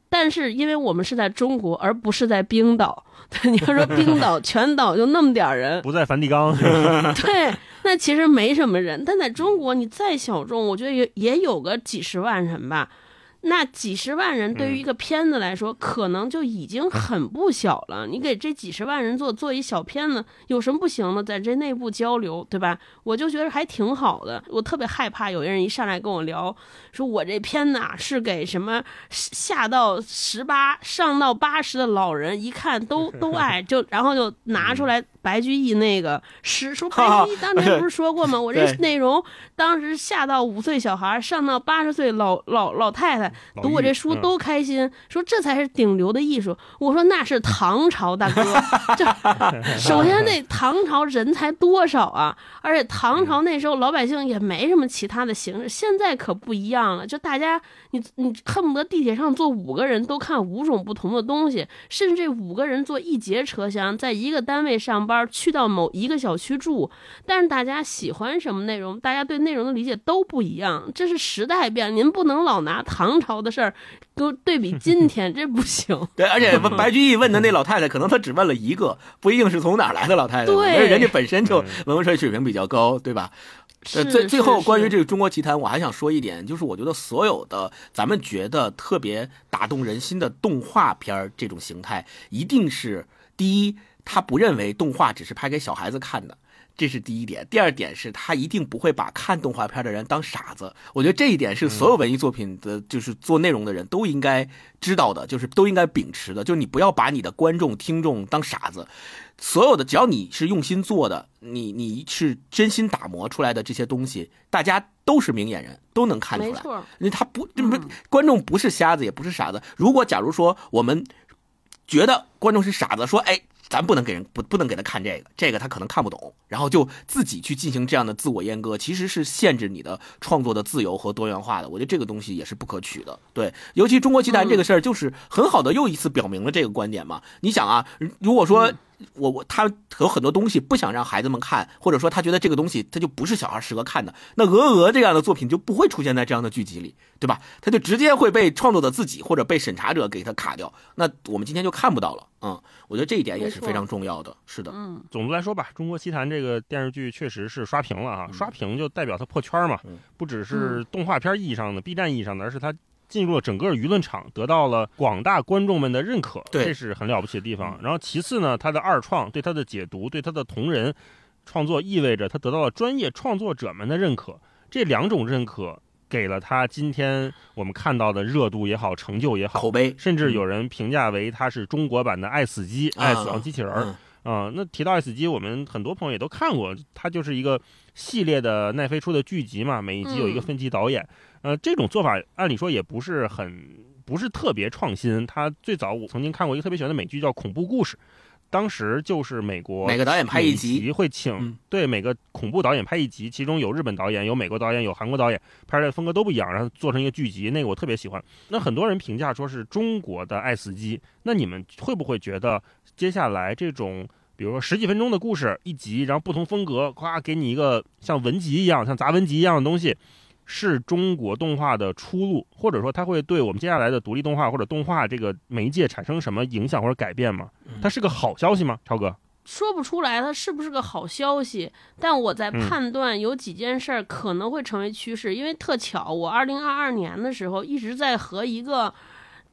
但是，因为我们是在中国，而不是在冰岛。(laughs) 对，你要说冰岛全岛就那么点儿人，不在梵蒂冈，(laughs) 对，那其实没什么人。但在中国，你再小众，我觉得也也有个几十万人吧。那几十万人对于一个片子来说，可能就已经很不小了。你给这几十万人做做一小片子，有什么不行的？在这内部交流，对吧？我就觉得还挺好的。我特别害怕有人一上来跟我聊，说我这片子啊是给什么下到十八、上到八十的老人，一看都 (laughs) 都爱，就然后就拿出来白居易那个诗，说 (laughs) 白居易当年不是说过吗？我这内容当时下到五岁小孩，上到八十岁老老老太太。老读我这书都开心，说这才是顶流的艺术。我说那是唐朝大哥，(laughs) 这首先那唐朝人才多少啊？而且唐朝那时候老百姓也没什么其他的形式，现在可不一样了。就大家你你恨不得地铁上坐五个人都看五种不同的东西，甚至这五个人坐一节车厢，在一个单位上班，去到某一个小区住。但是大家喜欢什么内容，大家对内容的理解都不一样，这是时代变了。您不能老拿唐朝的事儿跟对比今天，这不行。(laughs) 对，而且白居易问的那老太太，可能他只问了一个，不一定是从哪儿来的老太太，对因为人家本身就文化水平比较高，对吧？呃，最最后关于这个中国奇谭，我还想说一点，就是我觉得所有的咱们觉得特别打动人心的动画片儿这种形态，一定是第一，他不认为动画只是拍给小孩子看的。这是第一点，第二点是他一定不会把看动画片的人当傻子。我觉得这一点是所有文艺作品的，就是做内容的人都应该知道的，就是都应该秉持的。就是你不要把你的观众、听众当傻子。所有的只要你是用心做的，你你是真心打磨出来的这些东西，大家都是明眼人，都能看出来。没错，因为他不，这不观众不是瞎子，也不是傻子。如果假如说我们觉得观众是傻子，说哎，咱不能给人不不能给他看这个，这个他可能看不懂，然后就自己去进行这样的自我阉割，其实是限制你的创作的自由和多元化的。我觉得这个东西也是不可取的。对，尤其中国奇谭这个事儿，就是很好的又一次表明了这个观点嘛。你想啊，如果说。我我他有很多东西不想让孩子们看，或者说他觉得这个东西他就不是小孩适合看的，那《鹅鹅》这样的作品就不会出现在这样的剧集里，对吧？他就直接会被创作者自己或者被审查者给他卡掉，那我们今天就看不到了。嗯，我觉得这一点也是非常重要的。是的，嗯，总的来说吧，《中国奇谭》这个电视剧确实是刷屏了啊，刷屏就代表它破圈嘛，不只是动画片意义上的、B 站意义上的，而是它。进入了整个舆论场，得到了广大观众们的认可，这是很了不起的地方。然后其次呢，它的二创对它的解读，对它的同人创作，意味着它得到了专业创作者们的认可。这两种认可给了他今天我们看到的热度也好，成就也好，口碑，甚至有人评价为他是中国版的《爱死机》《爱死亡机器人儿》啊。那提到《爱死机》，我们很多朋友也都看过，它就是一个系列的奈飞出的剧集嘛，每一集有一个分级导演。呃，这种做法按理说也不是很不是特别创新。他最早我曾经看过一个特别喜欢的美剧叫《恐怖故事》，当时就是美国每个导演拍一集会请对每个恐怖导演拍一集，其中有日本导演、有美国导演、有韩国导演，拍出来风格都不一样，然后做成一个剧集，那个我特别喜欢。那很多人评价说是中国的《爱死机》，那你们会不会觉得接下来这种比如说十几分钟的故事一集，然后不同风格，咵给你一个像文集一样、像杂文集一样的东西？是中国动画的出路，或者说它会对我们接下来的独立动画或者动画这个媒介产生什么影响或者改变吗？它是个好消息吗？超哥说不出来，它是不是个好消息？但我在判断有几件事儿可能会成为趋势，因为特巧，我二零二二年的时候一直在和一个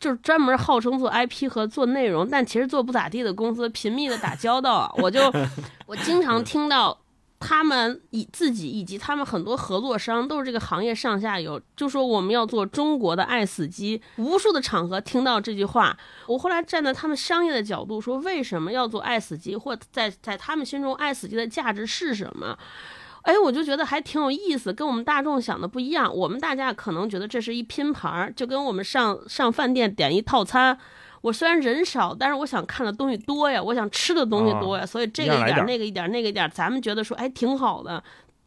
就是专门号称做 IP 和做内容，但其实做不咋地的公司频密的打交道，我就我经常 (laughs) 听到。他们以自己以及他们很多合作商都是这个行业上下游，就说我们要做中国的爱死机。无数的场合听到这句话，我后来站在他们商业的角度说，为什么要做爱死机，或在在他们心中爱死机的价值是什么？哎，我就觉得还挺有意思，跟我们大众想的不一样。我们大家可能觉得这是一拼盘，就跟我们上上饭店点一套餐。我虽然人少，但是我想看的东西多呀，我想吃的东西多呀，所以这个一点那个一点那个一点，咱们觉得说哎挺好的，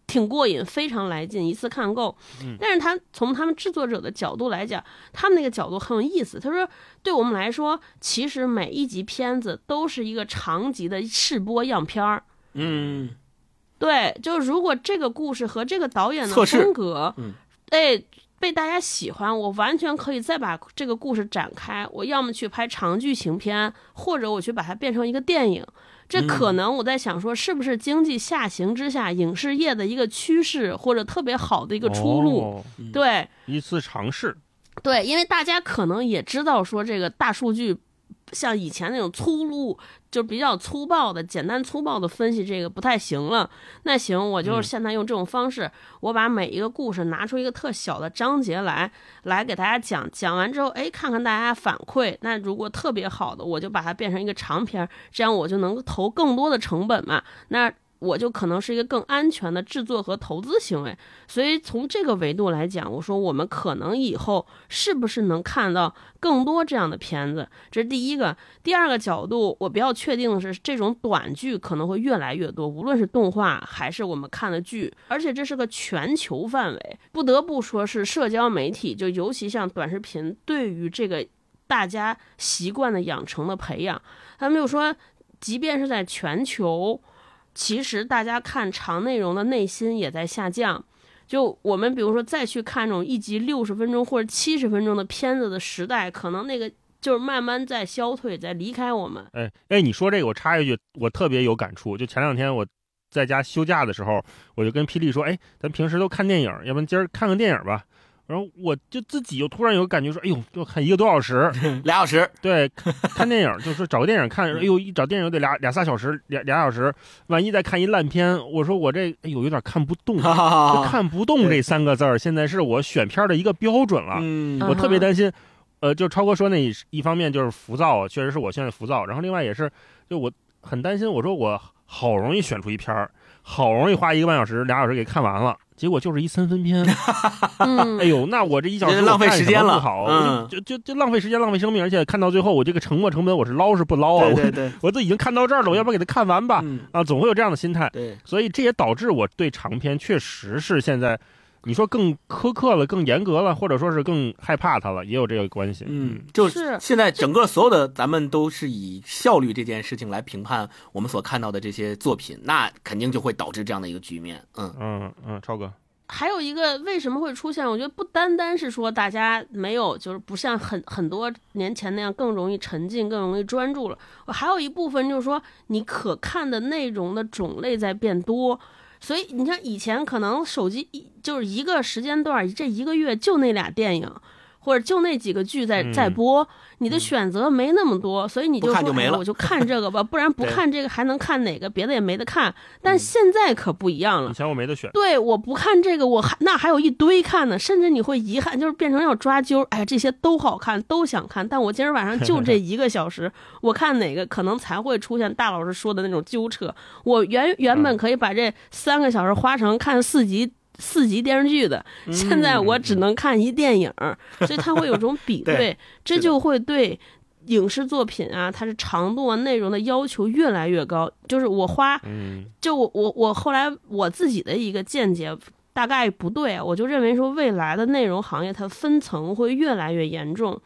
挺过瘾，非常来劲，一次看够。但是他从他们制作者的角度来讲，他们那个角度很有意思。他说，对我们来说，其实每一集片子都是一个长集的试播样片儿。嗯，对，就如果这个故事和这个导演的风格，哎。被大家喜欢，我完全可以再把这个故事展开。我要么去拍长剧情片，或者我去把它变成一个电影。这可能我在想说，是不是经济下行之下，影视业的一个趋势，或者特别好的一个出路？对，一次尝试。对，因为大家可能也知道说，这个大数据。像以前那种粗鲁，就比较粗暴的、简单粗暴的分析这个不太行了。那行，我就是现在用这种方式，我把每一个故事拿出一个特小的章节来，来给大家讲。讲完之后，哎，看看大家反馈。那如果特别好的，我就把它变成一个长篇，这样我就能投更多的成本嘛。那。我就可能是一个更安全的制作和投资行为，所以从这个维度来讲，我说我们可能以后是不是能看到更多这样的片子？这是第一个。第二个角度，我比较确定的是，这种短剧可能会越来越多，无论是动画还是我们看的剧，而且这是个全球范围。不得不说是社交媒体，就尤其像短视频，对于这个大家习惯的养成的培养，他没有说，即便是在全球。其实大家看长内容的内心也在下降，就我们比如说再去看这种一集六十分钟或者七十分钟的片子的时代，可能那个就是慢慢在消退，在离开我们。哎哎，你说这个我插一句，我特别有感触。就前两天我在家休假的时候，我就跟霹雳说，哎，咱平时都看电影，要不然今儿看个电影吧。然后我就自己又突然有感觉说，哎呦，要看一个多小时，(laughs) 俩小时，对，看电影就是找个电影看，哎呦，一找电影得俩俩仨小时，俩俩小时，万一再看一烂片，我说我这哎呦有点看不动，(laughs) 看不动这三个字儿，现在是我选片的一个标准了，我特别担心，呃，就超哥说那一方面就是浮躁，确实是我现在浮躁，然后另外也是，就我很担心，我说我好容易选出一片儿，好容易花一个半小时俩小时给看完了。结果就是一三分片。(laughs) 嗯，哎呦，那我这一小时浪费时间了好，嗯就就就就浪费时间，浪费生命，而且看到最后，我这个沉没成本我是捞是不捞啊？对对对，我我都已经看到这儿了，我要不要给他看完吧？嗯，啊，总会有这样的心态，对，所以这也导致我对长篇确实是现在。你说更苛刻了，更严格了，或者说是更害怕他了，也有这个关系。嗯，就是现在整个所有的咱们都是以效率这件事情来评判我们所看到的这些作品，那肯定就会导致这样的一个局面。嗯嗯嗯，超哥，还有一个为什么会出现？我觉得不单单是说大家没有，就是不像很很多年前那样更容易沉浸、更容易专注了。还有一部分就是说，你可看的内容的种类在变多。所以你看，以前可能手机一就是一个时间段，这一个月就那俩电影，或者就那几个剧在在播，你的选择没那么多，所以你就说，哎，我就看这个吧，不然不 (laughs) 看这个还能看哪个？别的也没得看。但现在可不一样了，以前我没得选，对，我不看这个，我还那还有一堆看呢，甚至你会遗憾，就是变成要抓阄。哎呀，这些都好看，都想看，但我今儿晚上就这 (laughs) 一个小时，我看哪个可能才会出现大老师说的那种纠扯。我原原本可以把这三个小时花成看四集。四集电视剧的，现在我只能看一电影，所以它会有种比 (laughs) 对，这就会对影视作品啊，它是长度啊、内容的要求越来越高。就是我花，就我我我后来我自己的一个见解，大概不对，我就认为说未来的内容行业它分层会越来越严重。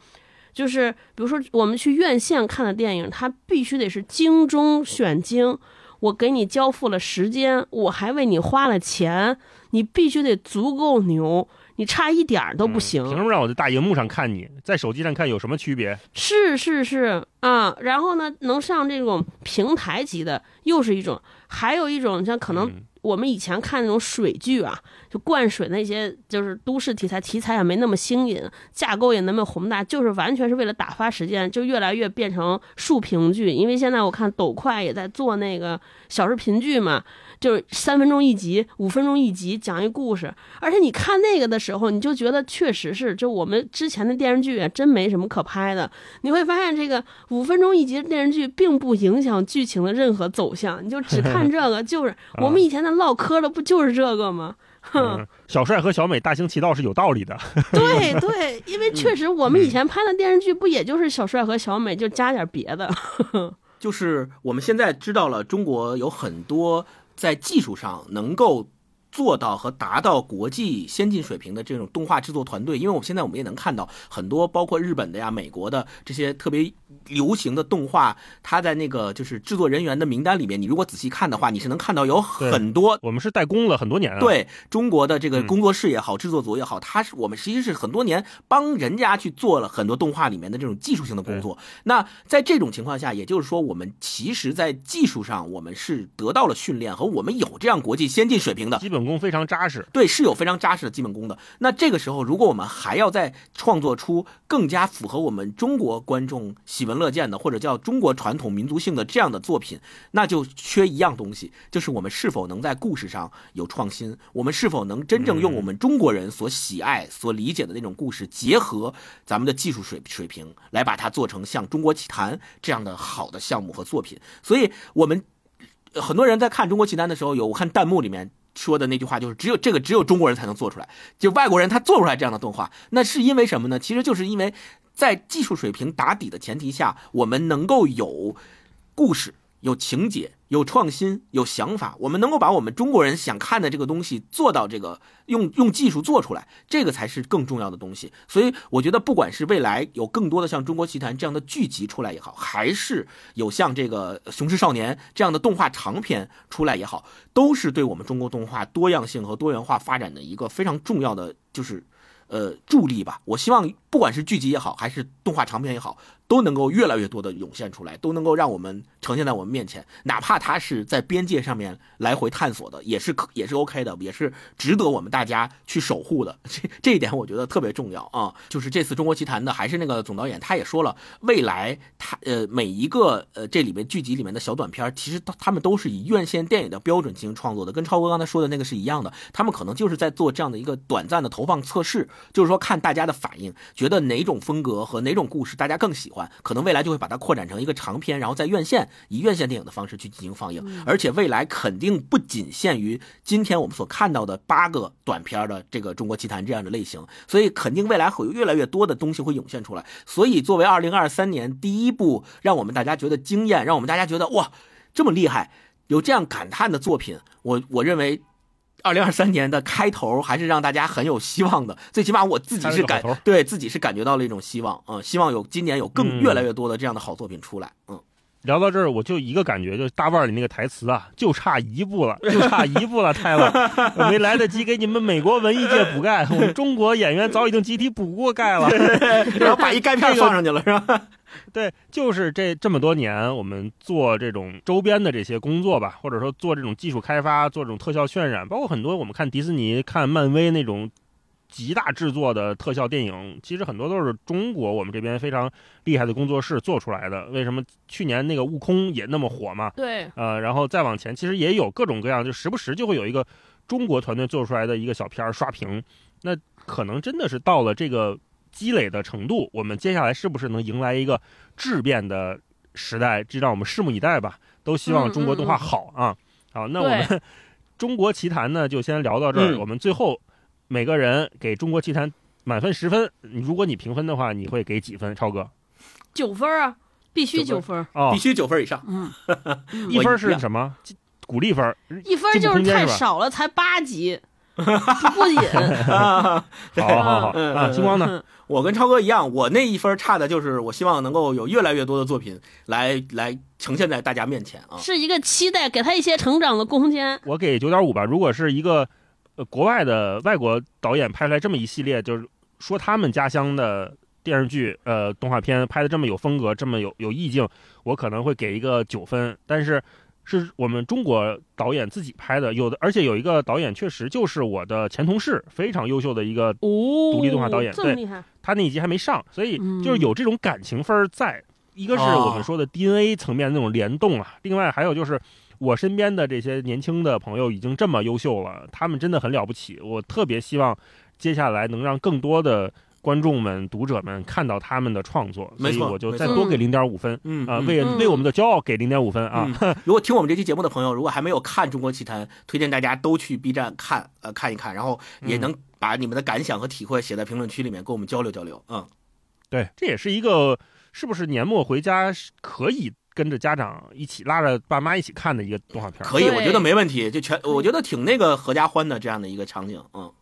就是比如说我们去院线看的电影，它必须得是精中选精。我给你交付了时间，我还为你花了钱，你必须得足够牛，你差一点儿都不行。凭什么让我在大荧幕上看你，在手机上看有什么区别？是是是啊，然后呢，能上这种平台级的又是一种，还有一种像可能我们以前看那种水剧啊，就灌水那些就是都市题材，题材也没那么新颖，架构也那么宏大，就是完全是为了打发时间，就越来越变成竖屏剧。因为现在我看抖快也在做那个小视频剧嘛，就是三分钟一集，五分钟一集讲一故事。而且你看那个的时候，你就觉得确实是，就我们之前的电视剧啊，真没什么可拍的。你会发现这个五分钟一集的电视剧并不影响剧情的任何走向，你就只看这个，就是 (laughs) 我们以前的唠嗑的不就是这个吗？嗯，小帅和小美大行其道是有道理的。(laughs) 对对，因为确实我们以前拍的电视剧不也就是小帅和小美，就加点别的。(laughs) 就是我们现在知道了，中国有很多在技术上能够。做到和达到国际先进水平的这种动画制作团队，因为我们现在我们也能看到很多，包括日本的呀、美国的这些特别流行的动画，它在那个就是制作人员的名单里面，你如果仔细看的话，你是能看到有很多。我们是代工了很多年啊。对中国的这个工作室也好，制作组也好，它是我们其实是很多年帮人家去做了很多动画里面的这种技术性的工作。那在这种情况下，也就是说，我们其实在技术上我们是得到了训练，和我们有这样国际先进水平的基本。功非常扎实，对，是有非常扎实的基本功的。那这个时候，如果我们还要再创作出更加符合我们中国观众喜闻乐见的，或者叫中国传统民族性的这样的作品，那就缺一样东西，就是我们是否能在故事上有创新，我们是否能真正用我们中国人所喜爱、所理解的那种故事，结合咱们的技术水水平，来把它做成像《中国奇谭》这样的好的项目和作品。所以，我们很多人在看《中国奇谭》的时候，有我看弹幕里面。说的那句话就是只有这个只有中国人才能做出来，就外国人他做不出来这样的动画，那是因为什么呢？其实就是因为在技术水平打底的前提下，我们能够有故事、有情节、有创新、有想法，我们能够把我们中国人想看的这个东西做到这个用用技术做出来，这个才是更重要的东西。所以我觉得，不管是未来有更多的像《中国奇谭》这样的剧集出来也好，还是有像这个《雄狮少年》这样的动画长片出来也好，都是对我们中国动画多样性和多元化发展的一个非常重要的，就是呃助力吧。我希望不管是剧集也好，还是动画长片也好。都能够越来越多的涌现出来，都能够让我们呈现在我们面前，哪怕它是在边界上面来回探索的，也是可也是 OK 的，也是值得我们大家去守护的。(laughs) 这这一点我觉得特别重要啊！就是这次中国奇谭的，还是那个总导演，他也说了，未来他呃每一个呃这里面剧集里面的小短片，其实他他们都是以院线电影的标准进行创作的，跟超哥刚才说的那个是一样的。他们可能就是在做这样的一个短暂的投放测试，就是说看大家的反应，觉得哪种风格和哪种故事大家更喜欢，可能未来就会把它扩展成一个长片，然后在院线以院线电影的方式去进行放映。而且未来肯定不仅限于今天我们所看到的八个短片的这个《中国奇谭》这样的类型，所以肯定未来会有越来越多的东西会涌现出来。所以作为二零二三年第一部让我们大家觉得惊艳，让我们大家觉得哇这么厉害，有这样感叹的作品，我我认为。二零二三年的开头还是让大家很有希望的，最起码我自己是感对自己是感觉到了一种希望，嗯，希望有今年有更嗯越来越多的这样的好作品出来，嗯，聊到这儿，我就一个感觉，就是大腕儿里那个台词啊，就差一步了，(laughs) 就差一步了，泰勒，没来得及给你们美国文艺界补钙，我们中国演员早已经集体补过钙了。(laughs) 然后把一钙片放上去了，是吧？(laughs) 对，就是这这么多年，我们做这种周边的这些工作吧，或者说做这种技术开发，做这种特效渲染，包括很多我们看迪士尼、看漫威那种极大制作的特效电影，其实很多都是中国我们这边非常厉害的工作室做出来的。为什么去年那个悟空也那么火嘛？对，呃，然后再往前，其实也有各种各样，就时不时就会有一个中国团队做出来的一个小片儿刷屏，那可能真的是到了这个积累的程度，我们接下来是不是能迎来一个质变的时代？这让我们拭目以待吧。都希望中国动画好啊！好，那我们 (laughs) 中国奇谭呢，就先聊到这儿。嗯我们最后每个人给中国奇谭满分十分，如果你评分的话，你会给几分？超哥九分啊，必须九九分。哦必，须九分以上。嗯，(laughs) 一分是什么？鼓励分，一分就是太少了，才八集，不过瘾。(laughs) 啊，好好好啊！嗯嗯星光呢？嗯我跟超哥一样，我那一分差的就是我希望能够有越来越多的作品来来呈现在大家面前啊。是一个期待，给他一些成长的空间。我给九点五吧。如果是一个呃国外的外国导演拍出来这么一系列，就是说他们家乡的电视剧、呃动画片拍的这么有风格、这么有有意境，我可能会给一个九分。但是是我们中国导演自己拍的，有的而且有一个导演确实就是我的前同事，非常优秀的一个，哦，独立动画导演对他那一集还没上，所以嗯就是有这种感情分儿在。一个是我们说的 DNA 层面那种联动啊，另外还有就是我身边的这些年轻的朋友已经这么优秀了，他们真的很了不起。我特别希望接下来能让更多的观众们、读者们看到他们的创作，所以没错我就再多给零点五分啊，嗯嗯为嗯为我们的骄傲给零点五分啊。嗯，如果听我们这期节目的朋友，如果还没有看《中国奇谭》，推荐大家都去 B 站看，呃，看一看，然后也嗯能把你们的感想和体会写在评论区里面，跟我们交流交流。嗯，对，这也是一个是不是年末回家可以跟着家长一起拉着爸妈一起看的一个动画片。可以，我觉得没问题，就全，我觉得挺那个合家欢的这样的一个场景。嗯，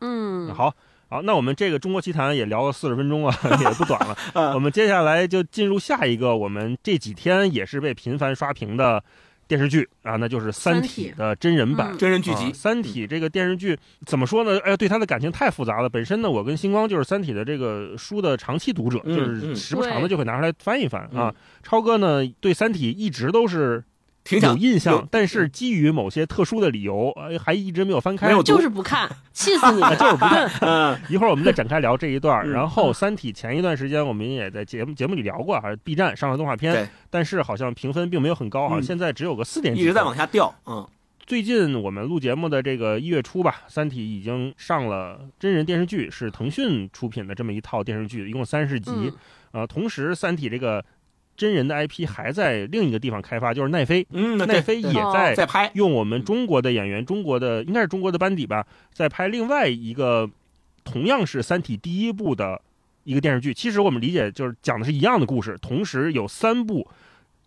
嗯，好。好，那我们这个中国奇谭也聊了四十分钟啊，(laughs) 也不短了。啊我们接下来就进入下一个，我们这几天也是被频繁刷屏的电视剧啊，那就是《三三体体》的真人版。嗯真人剧集啊，三体》这个电视剧怎么说呢？哎呀，对它的感情太复杂了。本身呢，我跟星光就是《三体》的这个书的长期读者，嗯就是嗯时不常的就会拿出来翻一翻嗯啊。超哥呢，对《三体》一直都是挺想有印象，但是基于某些特殊的理由，呃，还一直没有翻开。没有就是不看，气死你啊，了。(laughs) 就是不看。嗯一会儿我们再展开聊这一段。嗯然后，《三体》前一段时间我们也在节目节目里聊过，还是 B 站上了动画片，但是好像评分并没有很高，好像嗯现在只有个四点几，一直在往。下掉。嗯，最近我们录节目的这个一月初吧，《三体》已经上了真人电视剧，是腾讯出品的这么一套电视剧，一共三十集。嗯呃，同时，《三体》这个真人的 IP 还在另一个地方开发，就是奈飞。嗯，奈飞也在在拍。用我们中国的演员，中国的应该是中国的班底吧，在拍另外一个同样是《三体》第一部的一个电视剧。其实我们理解就是讲的是一样的故事，同时有三部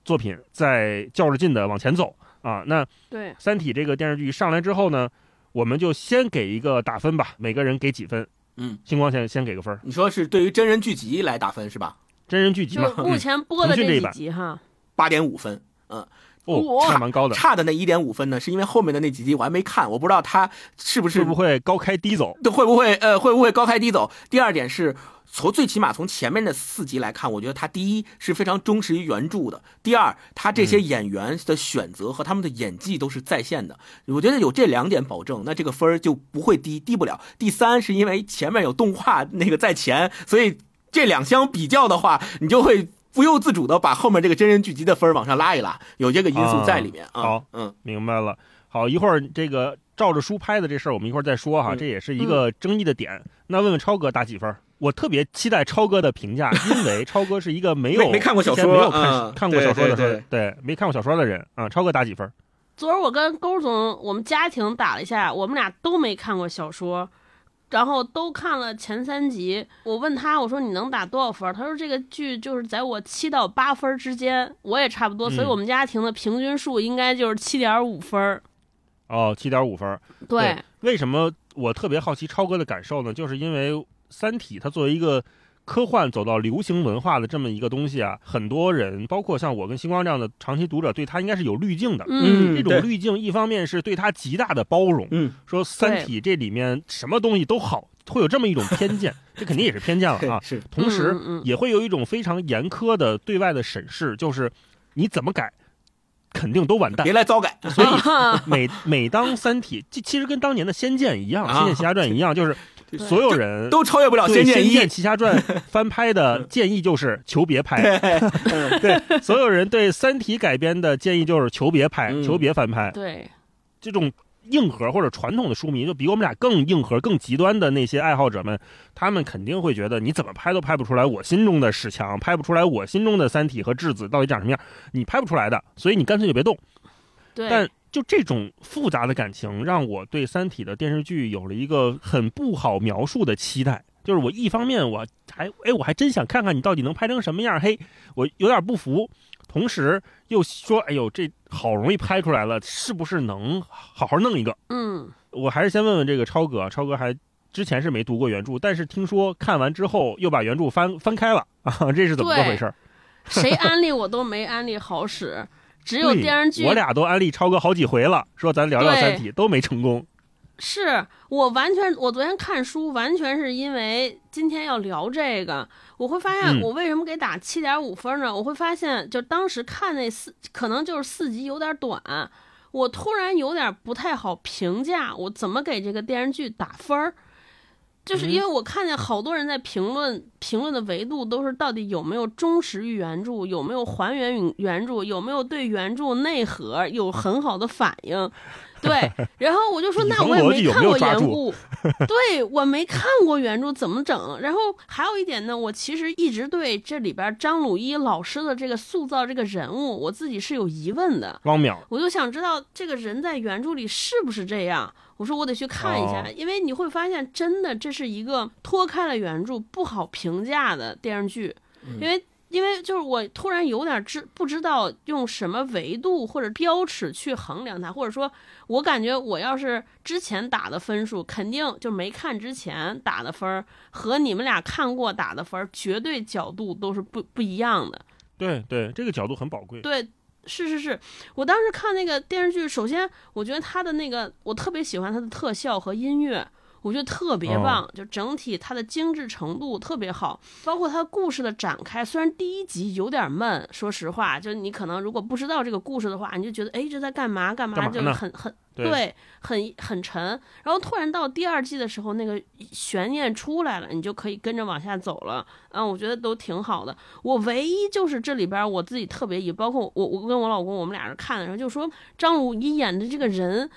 作品在较着劲的往前走啊。那《对，三体》这个电视剧上来之后呢，我们就先给一个打分吧，每个人给几分？嗯，星光先先给个分儿，你说是对于真人剧集来打分是吧？真人剧集嘛就，目前播的这一集哈，八点五分。嗯哦，差蛮高的，差的那一点五分呢，是因为后面的那几集我还没看，我不知道他是不是会不会高开低走？对，会不会呃会不会高开低走？第二点是从最起码从前面的四集来看，我觉得他第一是非常忠实于原著的，第二他这些演员的选择和他们的演技都是在线的，我觉得有这两点保证，那这个分儿就不会低，低不了。第三是因为前面有动画那个在前，所以这两相比较的话，你就会。不由自主的把后面这个真人剧集的分儿往上拉一拉，有这个因素在里面啊。好嗯，明白了。好，一会儿这个照着书拍的这事儿，我们一会儿再说哈，嗯这也是一个争议的点。那问问超哥打几分儿？我特别期待超哥的评价，因为超哥是一个没有没没看过小说没有看、嗯看过小说的对人，对没看过小说的人啊。超哥打几分？昨儿我跟勾总我们家庭打了一下，我们俩都没看过小说，然后都看了前三集。我问他，我说你能打多少分？他说这个剧就是在我七到八分之间，我也差不多，嗯所以我们家庭的平均数应该就是七点五分。哦，七点五分。对，为什么我特别好奇超哥的感受呢？就是因为《三体》它作为一个科幻走到流行文化的这么一个东西啊，很多人，包括像我跟星光这样的长期读者，对他应该是有滤镜的。嗯，这种滤镜，一方面是对他极大的包容，嗯，说《三体》这里面什么东西都好，会有这么一种偏见，(laughs) 这肯定也是偏见了啊。是。同时也会有一种非常严苛的对外的审视，就是你怎么改，肯定都完蛋。别。来糟改，所以 (laughs) 每每当《三体》，其其实跟当年的《仙剑》一样，《啊仙剑奇侠传》一样，就是所有人都超越不了《对《仙剑一仙剑》奇侠传》翻拍的建议就是求别拍。嗯 (laughs) 对，所有人对《三体》改编的建议就是求别拍，嗯。求别翻拍。对，这种硬核或者传统的书迷，就比我们俩更硬核、更极端的那些爱好者们，他们肯定会觉得你怎么拍都拍不出来我心中的史强，拍不出来我心中的三体和质子到底长什么样，你拍不出来的，所以你干脆就别动。对，但就这种复杂的感情，让我对《三体》的电视剧有了一个很不好描述的期待。就是我一方面我还哎，我还真想看看你到底能拍成什么样，嘿，我有点不服。同时又说，哎呦，这好容易拍出来了，是不是能好好弄一个？嗯，我还是先问问这个超哥，超哥还之前是没读过原著，但是听说看完之后又把原著翻翻开了啊，这是怎么个回事儿？(laughs) 谁安利我都没安利好使，只有电视剧我俩都安利超哥好几回了，说咱聊聊《三体》，都没成功。是我完全，我昨天看书完全是因为今天要聊这个，我会发现嗯我为什么给打七点五分呢？我会发现，就当时看那四，可能就是四集有点短，我突然有点不太好评价，我怎么给这个电视剧打分儿？就是因为我看见好多人在评论，评论的维度都是到底有没有忠实于原著，有没有还原原原著，有没有对原著内核有很好的反应。对，(laughs) 然后我就说，那我也没看过原著，(laughs) 对我没看过原著，怎么整？然后还有一点呢，我其实一直对这里边张鲁一老师的这个塑造这个人物，我自己是有疑问的。汪淼，我就想知道这个人在原著里是不是这样。我说我得去看一下，哦因为你会发现，真的这是一个脱开了原著不好评价的电视剧，嗯因为。因为就是我突然有点知不知道用什么维度或者标尺去衡量它，或者说，我感觉我要是之前打的分数，肯定就没看之前打的分儿和你们俩看过打的分儿，绝对角度都是不不一样的。对对，这个角度很宝贵。对，是是是，我当时看那个电视剧，首先我觉得他的那个，我特别喜欢他的特效和音乐。我觉得特别棒，就整体它的精致程度特别好，包括它故事的展开。虽然第一集有点闷，说实话，就你可能如果不知道这个故事的话，你就觉得哎这在干嘛干嘛，就很很对对，很很沉。然后突然到第二季的时候，那个悬念出来了，你就可以跟着往下走了。嗯，我觉得都挺好的。我唯一就是这里边我自己特别疑，包括我我跟我老公我们俩人看的时候，就说张鲁一演的这个人。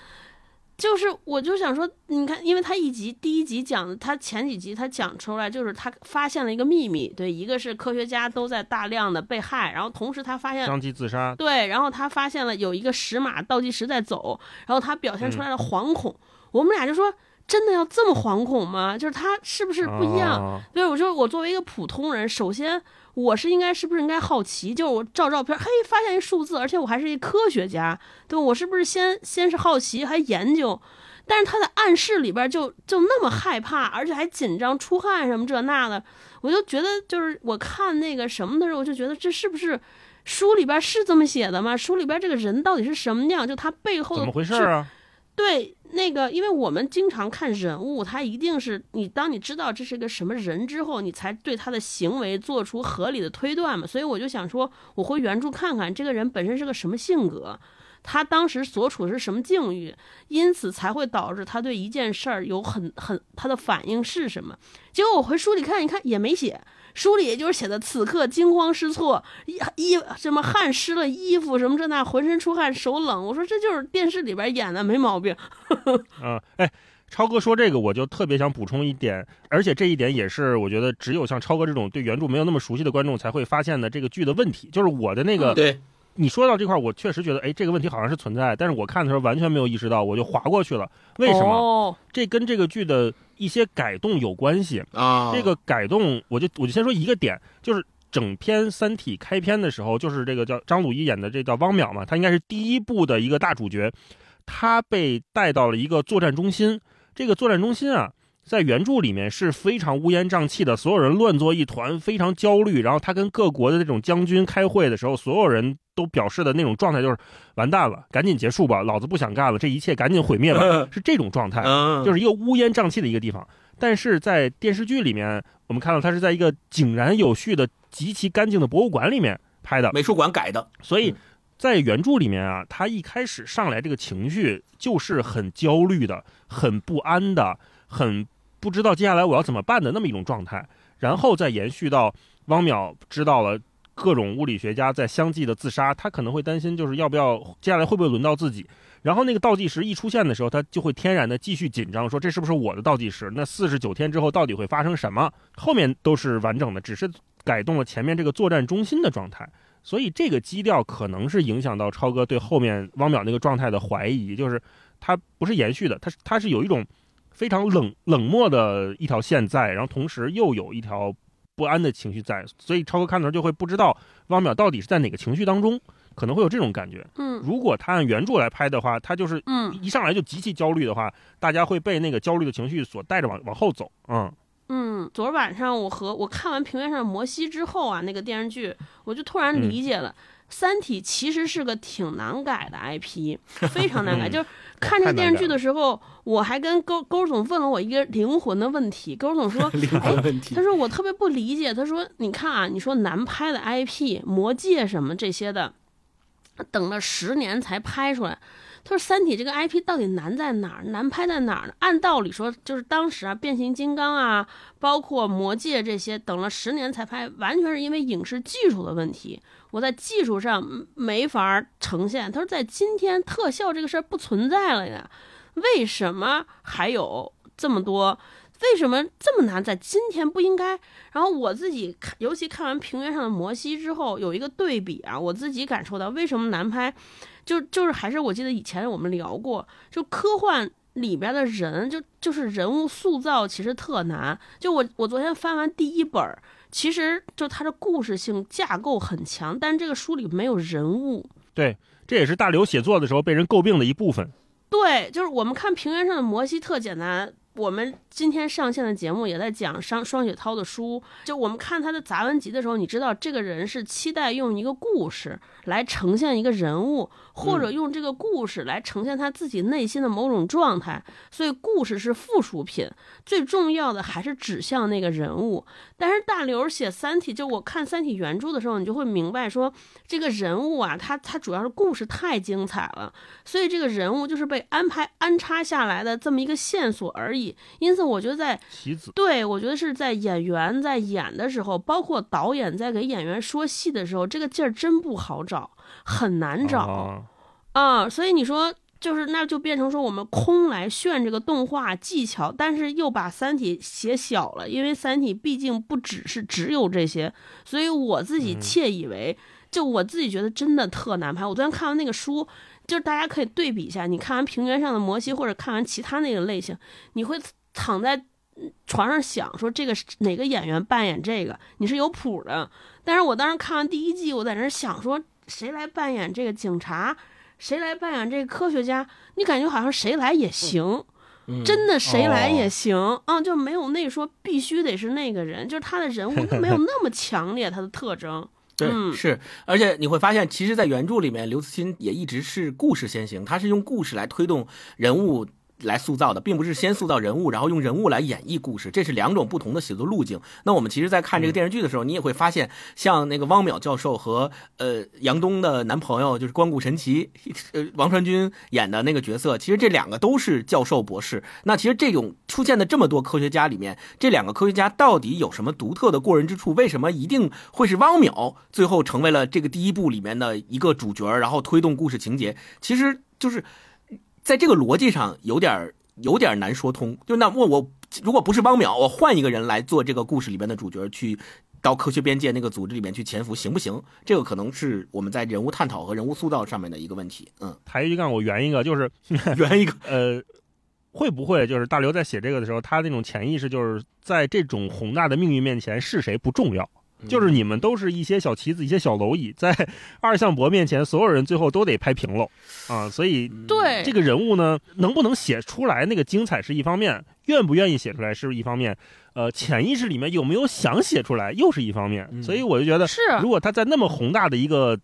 就是，我就想说，你看，因为他一集第一集讲的，他前几集他讲出来，就是他发现了一个秘密，对，一个是科学家都在大量的被害，然后同时他发现相继自杀，对，然后他发现了有一个石马倒计时在走，然后他表现出来了惶恐。我们俩就说，真的要这么惶恐吗？就是他是不是不一样？哦对，我说我作为一个普通人，首先我是应该是不是应该好奇？就是我照照片，嘿，发现一数字，而且我还是一科学家，对吧我是不是先先是好奇，还研究？但是他在暗示里边就就那么害怕，而且还紧张、出汗什么这那的，我就觉得就是我看那个什么的时候，我就觉得这是不是书里边是这么写的吗？书里边这个人到底是什么样？就他背后的怎么回事儿啊？对，那个，因为我们经常看人物，他一定是你当你知道这是个什么人之后，你才对他的行为做出合理的推断嘛。所以我就想说，我回原著看看这个人本身是个什么性格，他当时所处是什么境遇，因此才会导致他对一件事儿有很很他的反应是什么。结果我回书里看一看，也没写。书里也就是写的此刻惊慌失措，衣衣什么汗湿了衣服什么这那，浑身出汗手冷。我说这就是电视里边演的，没毛病。啊，(laughs) 哎，超哥说这个，我就特别想补充一点，而且这一点也是我觉得只有像超哥这种对原著没有那么熟悉的观众才会发现的这个剧的问题，就是我的那个，对，你说到这块儿，我确实觉得，哎，这个问题好像是存在，但是我看的时候完全没有意识到，我就划过去了。为什么？哦，这跟这个剧的一些改动有关系。啊，这个改动，我就我就先说一个点，就是整篇《三体》开篇的时候，就是这个叫张鲁一演的这叫汪淼嘛，他应该是第一部的一个大主角，他被带到了一个作战中心。这个作战中心啊，在原著里面是非常乌烟瘴气的，所有人乱作一团，非常焦虑。然后他跟各国的这种将军开会的时候，所有人都表示的那种状态就是完蛋了，赶紧结束吧，老子不想干了，这一切赶紧毁灭吧，(laughs) 是这种状态。嗯，就是一个乌烟瘴气的一个地方。但是在电视剧里面，我们看到它是在一个井然有序的、极其干净的博物馆里面拍的，美术馆改的，所以在原著里面啊，他一开始上来这个情绪就是很焦虑的、很不安的、很不知道接下来我要怎么办的那么一种状态，然后再延续到汪淼知道了。各种物理学家在相继的自杀，他可能会担心，就是要不要接下来会不会轮到自己。然后那个倒计时一出现的时候，他就会天然的继续紧张，说这是不是我的倒计时？那四十九天之后到底会发生什么？后面都是完整的，只是改动了前面这个作战中心的状态。所以这个基调可能是影响到超哥对后面汪淼那个状态的怀疑，就是他不是延续的，他是他是有一种非常冷冷漠的一条线在，然后同时又有一条不安的情绪在，所以超哥看的时候就会不知道汪淼到底是在哪个情绪当中，可能会有这种感觉。嗯如果他按原著来拍的话，他就是嗯一上来就极其焦虑的话，大家会被那个焦虑的情绪所带着往往后走。嗯嗯，昨儿晚上我和我看完《平原上的摩西》之后啊，那个电视剧，我就突然嗯理解了，三体》其实是个挺难改的 IP，非常难改。嗯 (laughs) 就是看这个电视剧的时候，我还跟勾勾总问了我一个灵魂的问题，勾总说 (laughs) 灵魂问题他。说我特别不理解，他说你看啊，你说难拍的 IP，魔戒什么这些的，等了十年才拍出来。他说《三体》这个 IP 到底难在哪儿？难拍在哪儿呢？按道理说，就是当时啊，变形金刚啊，包括魔戒这些，等了十年才拍，完全是因为影视技术的问题。我在技术上嗯没法呈现。他说，在今天特效这个事儿不存在了呀，为什么还有这么多？为什么这么难？在今天不应该？然后我自己看，尤其看完《平原上的摩西》之后，有一个对比啊，我自己感受到为什么难拍，就就是还是我记得以前我们聊过，就科幻里边的人，就就是人物塑造其实特难。就我我昨天翻完第一本，其实就它的故事性架构很强，但这个书里没有人物。对，这也是大刘写作的时候被人诟病的一部分。对，就是我们看平原上的摩西特简单。我们今天上线的节目也在讲双双雪涛的书，就我们看他的杂文集的时候，你知道这个人是期待用一个故事来呈现一个人物，或者用这个故事来呈现他自己内心的某种状态，所以故事是附属品，最重要的还是指向那个人物。但是大刘写《三体》，就我看《三体》原著的时候，你就会明白说，这个人物啊，他他主要是故事太精彩了，所以这个人物就是被安排安插下来的这么一个线索而已。因此，我觉得在棋子，对我觉得是在演员在演的时候，包括导演在给演员说戏的时候，这个劲儿真不好找，很难找。啊啊，所以你说就是那就变成说我们空来炫这个动画技巧，但是又把《三体》写小了，因为《三体》毕竟不只是只有这些，所以我自己嗯窃以为，就我自己觉得真的特难拍。我昨天看完那个书，就是大家可以对比一下，你看完《平原上的摩西》或者看完其他那个类型，你会躺在嗯床上想说这个是哪个演员扮演这个，你是有谱的。但是我当时看完第一季，我在那想说，谁来扮演这个警察？谁来扮演这个科学家？你感觉好像谁来也行，嗯真的谁来也哦行，嗯，就没有那说必须得是那个人，就是他的人物 (laughs) 没有那么强烈，他的特征。对，嗯。是，而且你会发现，其实，在原著里面，刘慈欣也一直是故事先行，他是用故事来推动人物来塑造的，并不是先塑造人物，然后用人物来演绎故事，这是两种不同的写作路径。那我们其实，在看这个电视剧的时候，你也会发现，像那个汪淼教授和呃杨东的男朋友，就是关谷神奇，(laughs) 呃王传君演的那个角色，其实这两个都是教授博士。那其实这种出现的这么多科学家里面，这两个科学家到底有什么独特的过人之处？为什么一定会是汪淼最后成为了这个第一部里面的一个主角，然后推动故事情节？其实就是在这个逻辑上有点儿有点难说通。就那我我如果不是汪淼，我换一个人来做这个故事里边的主角，去到科学边界那个组织里面去潜伏，行不行？这个可能是我们在人物探讨和人物塑造上面的一个问题。嗯，抬一杠，我圆一个，就是 (laughs) 圆一个，呃，会不会就是大刘在写这个的时候，他那种潜意识就是在这种宏大的命运面前，是谁不重要？就是你们都是一些小棋子，一些小蝼蚁，在 (laughs) 二向箔面前，所有人最后都得拍平喽啊！所以对。这个人物呢，能不能写出来那个精彩是一方面，愿不愿意写出来是一方面，呃，潜意识里面有没有想写出来又是一方面。所以我就觉得，是如果他在那么宏大的一个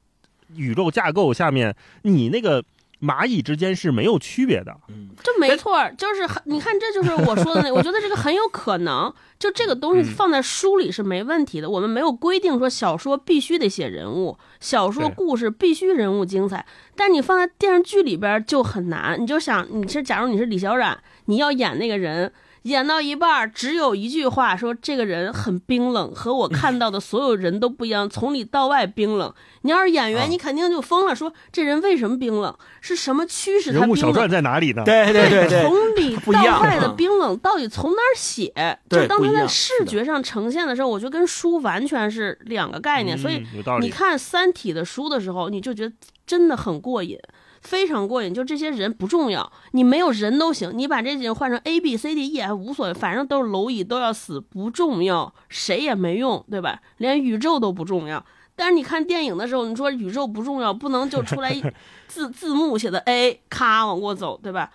宇宙架构下面，你那个蚂蚁之间是没有区别的。嗯，这没错儿，就是很，你看，这就是我说的那，(laughs) 我觉得这个很有可能，就这个东西嗯放在书里是没问题的。我们没有规定说小说必须得写人物，小说故事必须人物精彩，但你放在电视剧里边就很难。你就想，你是假如你是李小冉，你要演那个人。演到一半儿，只有一句话说这个人很冰冷，和我看到的所有人都不一样，从里到外冰冷。你要是演员，啊你肯定就疯了，说这人为什么冰冷？是什么驱使他冰冷？人物小传在哪里呢？对对对对，从里到外的嗯冰冷到底从哪儿写？就当他在视觉上呈现的时候，我觉得跟书完全是两个概念。所以。你看《三体》的书的时候，你就觉得真的很过瘾。非常过瘾，就这些人不重要，你没有人都行，你把这些人换成 A B C D E 还无所谓，反正都是蝼蚁，都要死，不重要，谁也没用，对吧？连宇宙都不重要。但是你看电影的时候，你说宇宙不重要，不能就出来 (laughs) 字字幕写的 A，咔往过走，对吧？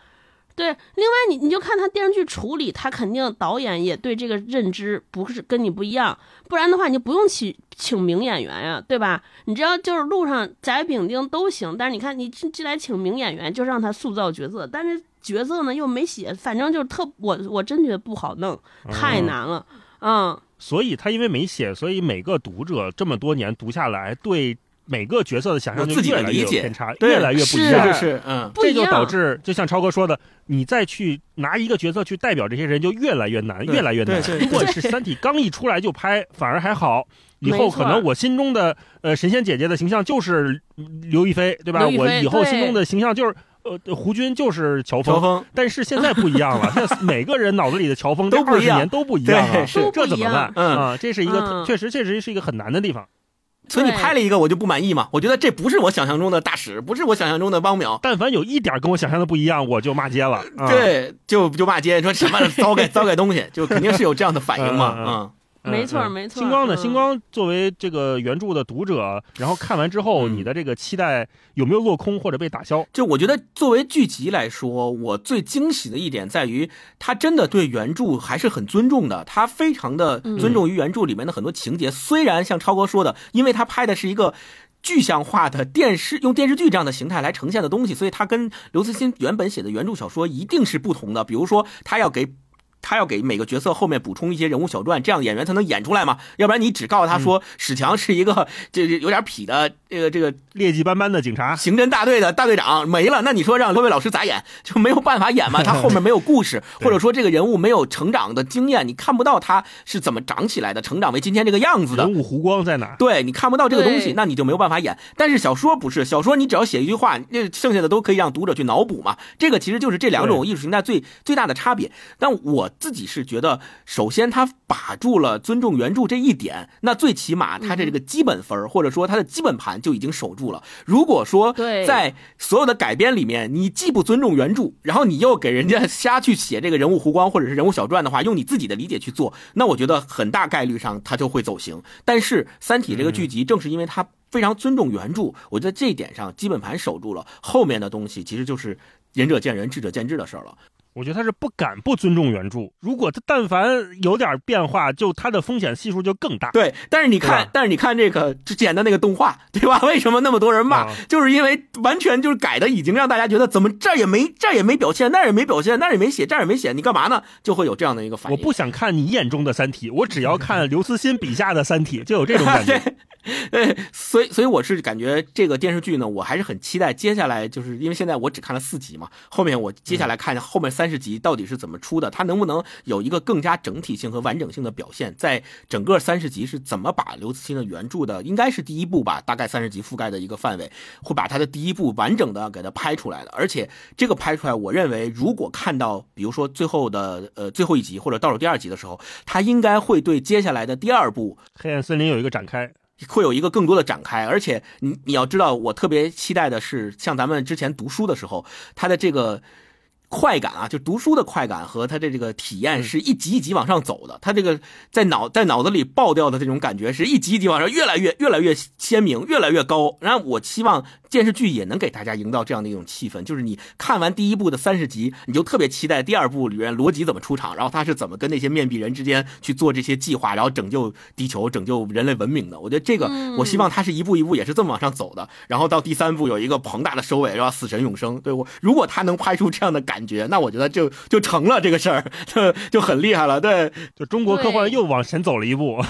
对，另外你你就看他电视剧处理，他肯定导演也对这个认知不是跟你不一样，不然的话你就不用请请名演员呀，对吧？你只要就是路上甲乙丙丁都行，但是你看你进进来请名演员，就让他塑造角色，但是角色呢又没写，反正就是特我我真觉得不好弄，太嗯难了，嗯，所以他因为没写，所以每个读者这么多年读下来，对每个角色的想象就有自己越来越理解有偏差，越来越不一样。是是，嗯，这就导致，就像超哥说的，你再去拿一个角色去代表这些人，就越来越难，越来越难。如果是《三体》刚一出来就拍，反而还好。以后可能我心中的呃神仙姐姐的形象就是刘亦菲，对吧？我以后心中的形象就是呃胡军就是乔峰。乔峰但是现在不一样了，现在每个人脑子里的乔峰 (laughs) 都不一样二十年都不一样这怎么办？嗯啊？这是一个嗯确实确实是一个很难的地方。所以你拍了一个我就不满意嘛？我觉得这不是我想象中的大使，不是我想象中的汪淼。但凡有一点跟我想象的不一样，我就骂街了。啊、对，就就骂街，说什么 (laughs) 糟改糟改东西，就肯定是有这样的反应嘛。嗯嗯嗯，没错嗯没错星光呢？嗯星光作为这个原著的读者，(laughs) 然后看完之后，嗯你的这个期待有没有落空或者被打消？就我觉得作为剧集来说，我最惊喜的一点在于，他真的对原著还是很尊重的，他非常的尊重于原著里面的很多情节。虽然像超哥说的，因为他拍的是一个。具象化的电视用电视剧这样的形态来呈现的东西，所以他跟刘慈欣原本写的原著小说一定是不同的。比如说，他要给他要给每个角色后面补充一些人物小传，这样演员才能演出来嘛。要不然你只告诉他说史强是一个这这有点痞的这个这个劣迹斑斑的警察，刑侦大队的大队长没了，那你说让罗伟老师咋演就没有办法演嘛？(laughs) 他后面没有故事，或者说这个人物没有成长的经验，你看不到他是怎么长起来的，成长为今天这个样子的人。物弧光在哪？对你看不到这个东西，那你就没有办法演。但是小说不是，小说你只要写一句话，那剩下的都可以让读者去脑补嘛。这个其实就是这两种艺术形态最最大的差别。但我自己是觉得，首先他把住了尊重原著这一点，那最起码他的这个基本分儿或者说他的基本盘就已经守住了。如果说对在所有的改编里面，你既不尊重原著，然后你又给人家瞎去写这个人物弧光或者是人物小传的话，用你自己的理解去做，那我觉得很大概率上他就会走形。但是《三体》这个剧集正是因为它非常尊重原著，我觉得这一点上基本盘守住了，后面的东西其实就是仁者见仁，智者见智的事儿了。我觉得他是不敢不尊重原著。如果他但凡有点变化，就他的风险系数就更大。对，但是你，看但是你看这个之前的那个动画，对吧？(laughs) 为什么那么多人骂？啊就是因为完全就是改的，已经让大家觉得怎么这也没这也没表现，那也没表现，那也没写，这也没写，你干嘛呢？就会有这样的一个反应。我不想看你眼中的《三体》，我只要看刘慈欣笔下的《三体》，就有这种感觉。(laughs) 对，(laughs) 所以所以我是感觉这个电视剧呢，我还是很期待接下来，就是因为现在我只看了四集嘛，后面我接下来看后面三十集到底是怎么出的，它能不能有一个更加整体性和完整性的表现，在整个三十集是怎么把刘慈欣的原著的，应该是第一部吧，大概三十集覆盖的一个范围，会把他的第一部完整的给它拍出来的，而且这个拍出来，我认为如果看到比如说最后的呃最后一集或者倒数第二集的时候，它应该会对接下来的第二部黑暗森林有一个展开。会有一个更多的展开，而且你你要知道，我特别期待的是，像咱们之前读书的时候，他的这个。快感啊，就读书的快感和他的这个体验是一级一级往上走的。他这个在脑在脑子里爆掉的这种感觉是一级一级往上，越来越越来越鲜明，越来越高。然后我希望电视剧也能给大家营造这样的一种气氛，就是你看完第一部的三十集，你就特别期待第二部里面罗辑怎么出场，然后他是怎么跟那些面壁人之间去做这些计划，然后拯救地球、拯救人类文明的。我觉得这个，我希望他是一步一步也是这么往上走的。然后到第三部有一个庞大的收尾，然后死神永生。对我，如果他能拍出这样的感。感觉，那我觉得就就成了这个事儿，(laughs) 就就很厉害了。对，就中国科幻又往前走了一步。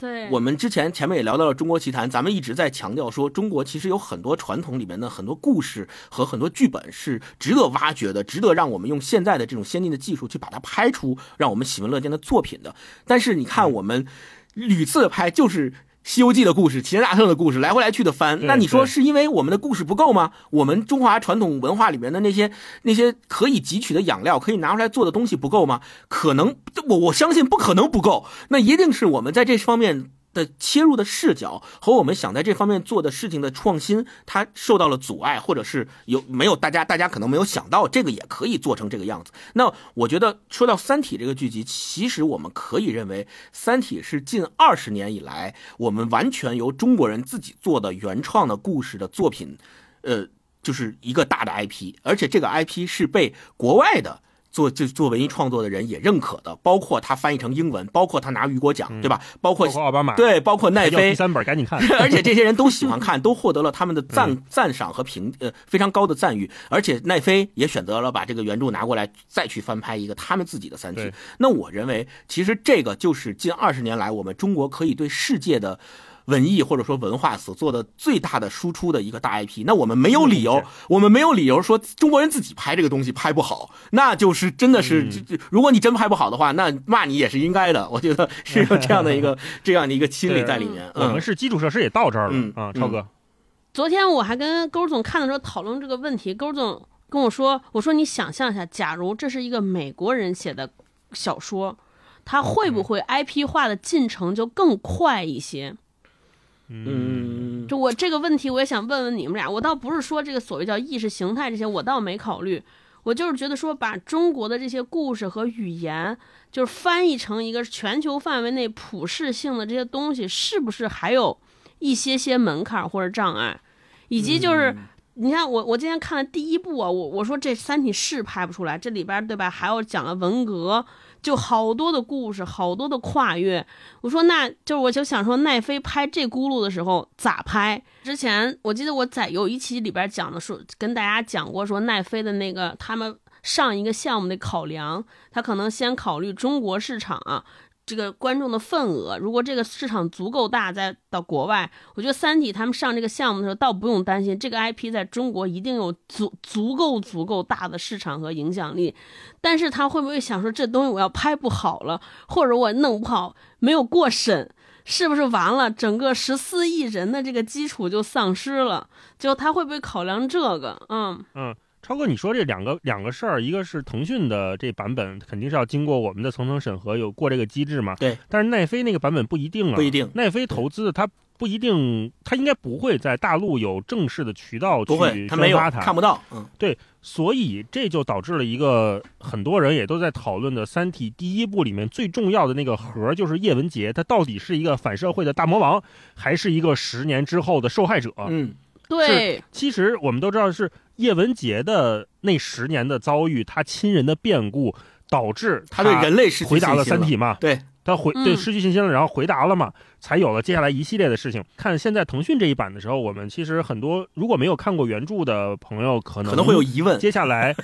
对，我们之前前面也聊到了中国奇谭，咱们一直在强调说，中国其实有很多传统里面的很多故事和很多剧本是值得挖掘的，值得让我们用现在的这种先进的技术去把它拍出让我们喜闻乐见的作品的。但是你看，我们屡次拍就是。《西游记》的故事，齐天大圣的故事，来回来去的翻。那你说是因为我们的故事不够吗？我们中华传统文化里面的那些那些可以汲取的养料，可以拿出来做的东西不够吗？可能，我我相信不可能不够。那一定是我们在这方面。的切入的视角和我们想在这方面做的事情的创新，它受到了阻碍，或者是有没有大家大家可能没有想到这个也可以做成这个样子。那我觉得说到《三体》这个剧集，其实我们可以认为，《三体》是近二十年以来我们完全由中国人自己做的原创的故事的作品，呃，就是一个大的 IP，而且这个 IP 是被国外的。做就做文艺创作的人也认可的，包括他翻译成英文，包括他拿雨果奖，对吧？包括奥巴马，对，包括奈飞第三本赶紧看，(laughs) 而且这些人都喜欢看，都获得了他们的赞赞赏和评呃非常高的赞誉，而且奈飞也选择了把这个原著拿过来再去翻拍一个他们自己的三体。那我认为，其实这个就是近二十年来我们中国可以对世界的。文艺或者说文化所做的最大的输出的一个大 IP，那我们没有理由，我们没有理由说中国人自己拍这个东西拍不好，那就是真的是，如果你真拍不好的话，那骂你也是应该的。我觉得是有这样的一个 (laughs) 这样的一个心理在里面。我们是基础设施也到这儿了啊，超哥。昨天我还跟勾总看的时候讨论这个问题，勾总跟我说，我说你想象一下，假如这是一个美国人写的小说，他会不会 IP 化的进程就更快一些？嗯，就我这个问题，我也想问问你们俩。我倒不是说这个所谓叫意识形态这些，我倒没考虑。我就是觉得说，把中国的这些故事和语言，就是翻译成一个全球范围内普世性的这些东西，是不是还有一些些门槛或者障碍？以及就是，你看我我今天看了第一部啊，我我说这《三体》是拍不出来，这里边对吧？还有讲了文革。就好多的故事，好多的跨越。我说，那就是我就想说，奈飞拍这轱辘的时候咋拍？之前我记得我在有一期里边讲的说，跟大家讲过说，奈飞的那个他们上一个项目的考量，他可能先考虑中国市场啊。这个观众的份额，如果这个市场足够大，再到国外，我觉得《三体》他们上这个项目的时候，倒不用担心这个 IP 在中国一定有足足够足够大的市场和影响力。但是他会不会想说，这东西我要拍不好了，或者我弄不好没有过审，是不是完了？整个十四亿人的这个基础就丧失了？就他会不会考量这个？嗯嗯。超哥，你说这两个两个事儿，一个是腾讯的这版本肯定是要经过我们的层层审核，有过这个机制嘛？对。但是奈飞那个版本不一定啊，不一定。奈飞投资的它不一定，它应该不会在大陆有正式的渠道去宣发它，看不到。嗯，对。所以这就导致了一个很多人也都在讨论的《三体》第一部里面最重要的那个核，就是叶文洁，他到底是一个反社会的大魔王，还是一个十年之后的受害者？嗯。对，其实我们都知道是叶文洁的那十年的遭遇，他亲人的变故，导致他对人类是回答了三体嘛？对，他回对失去信心了，然后回答了嘛，才有了接下来一系列的事情。看现在腾讯这一版的时候，我们其实很多如果没有看过原著的朋友，可能可能会有疑问，接下来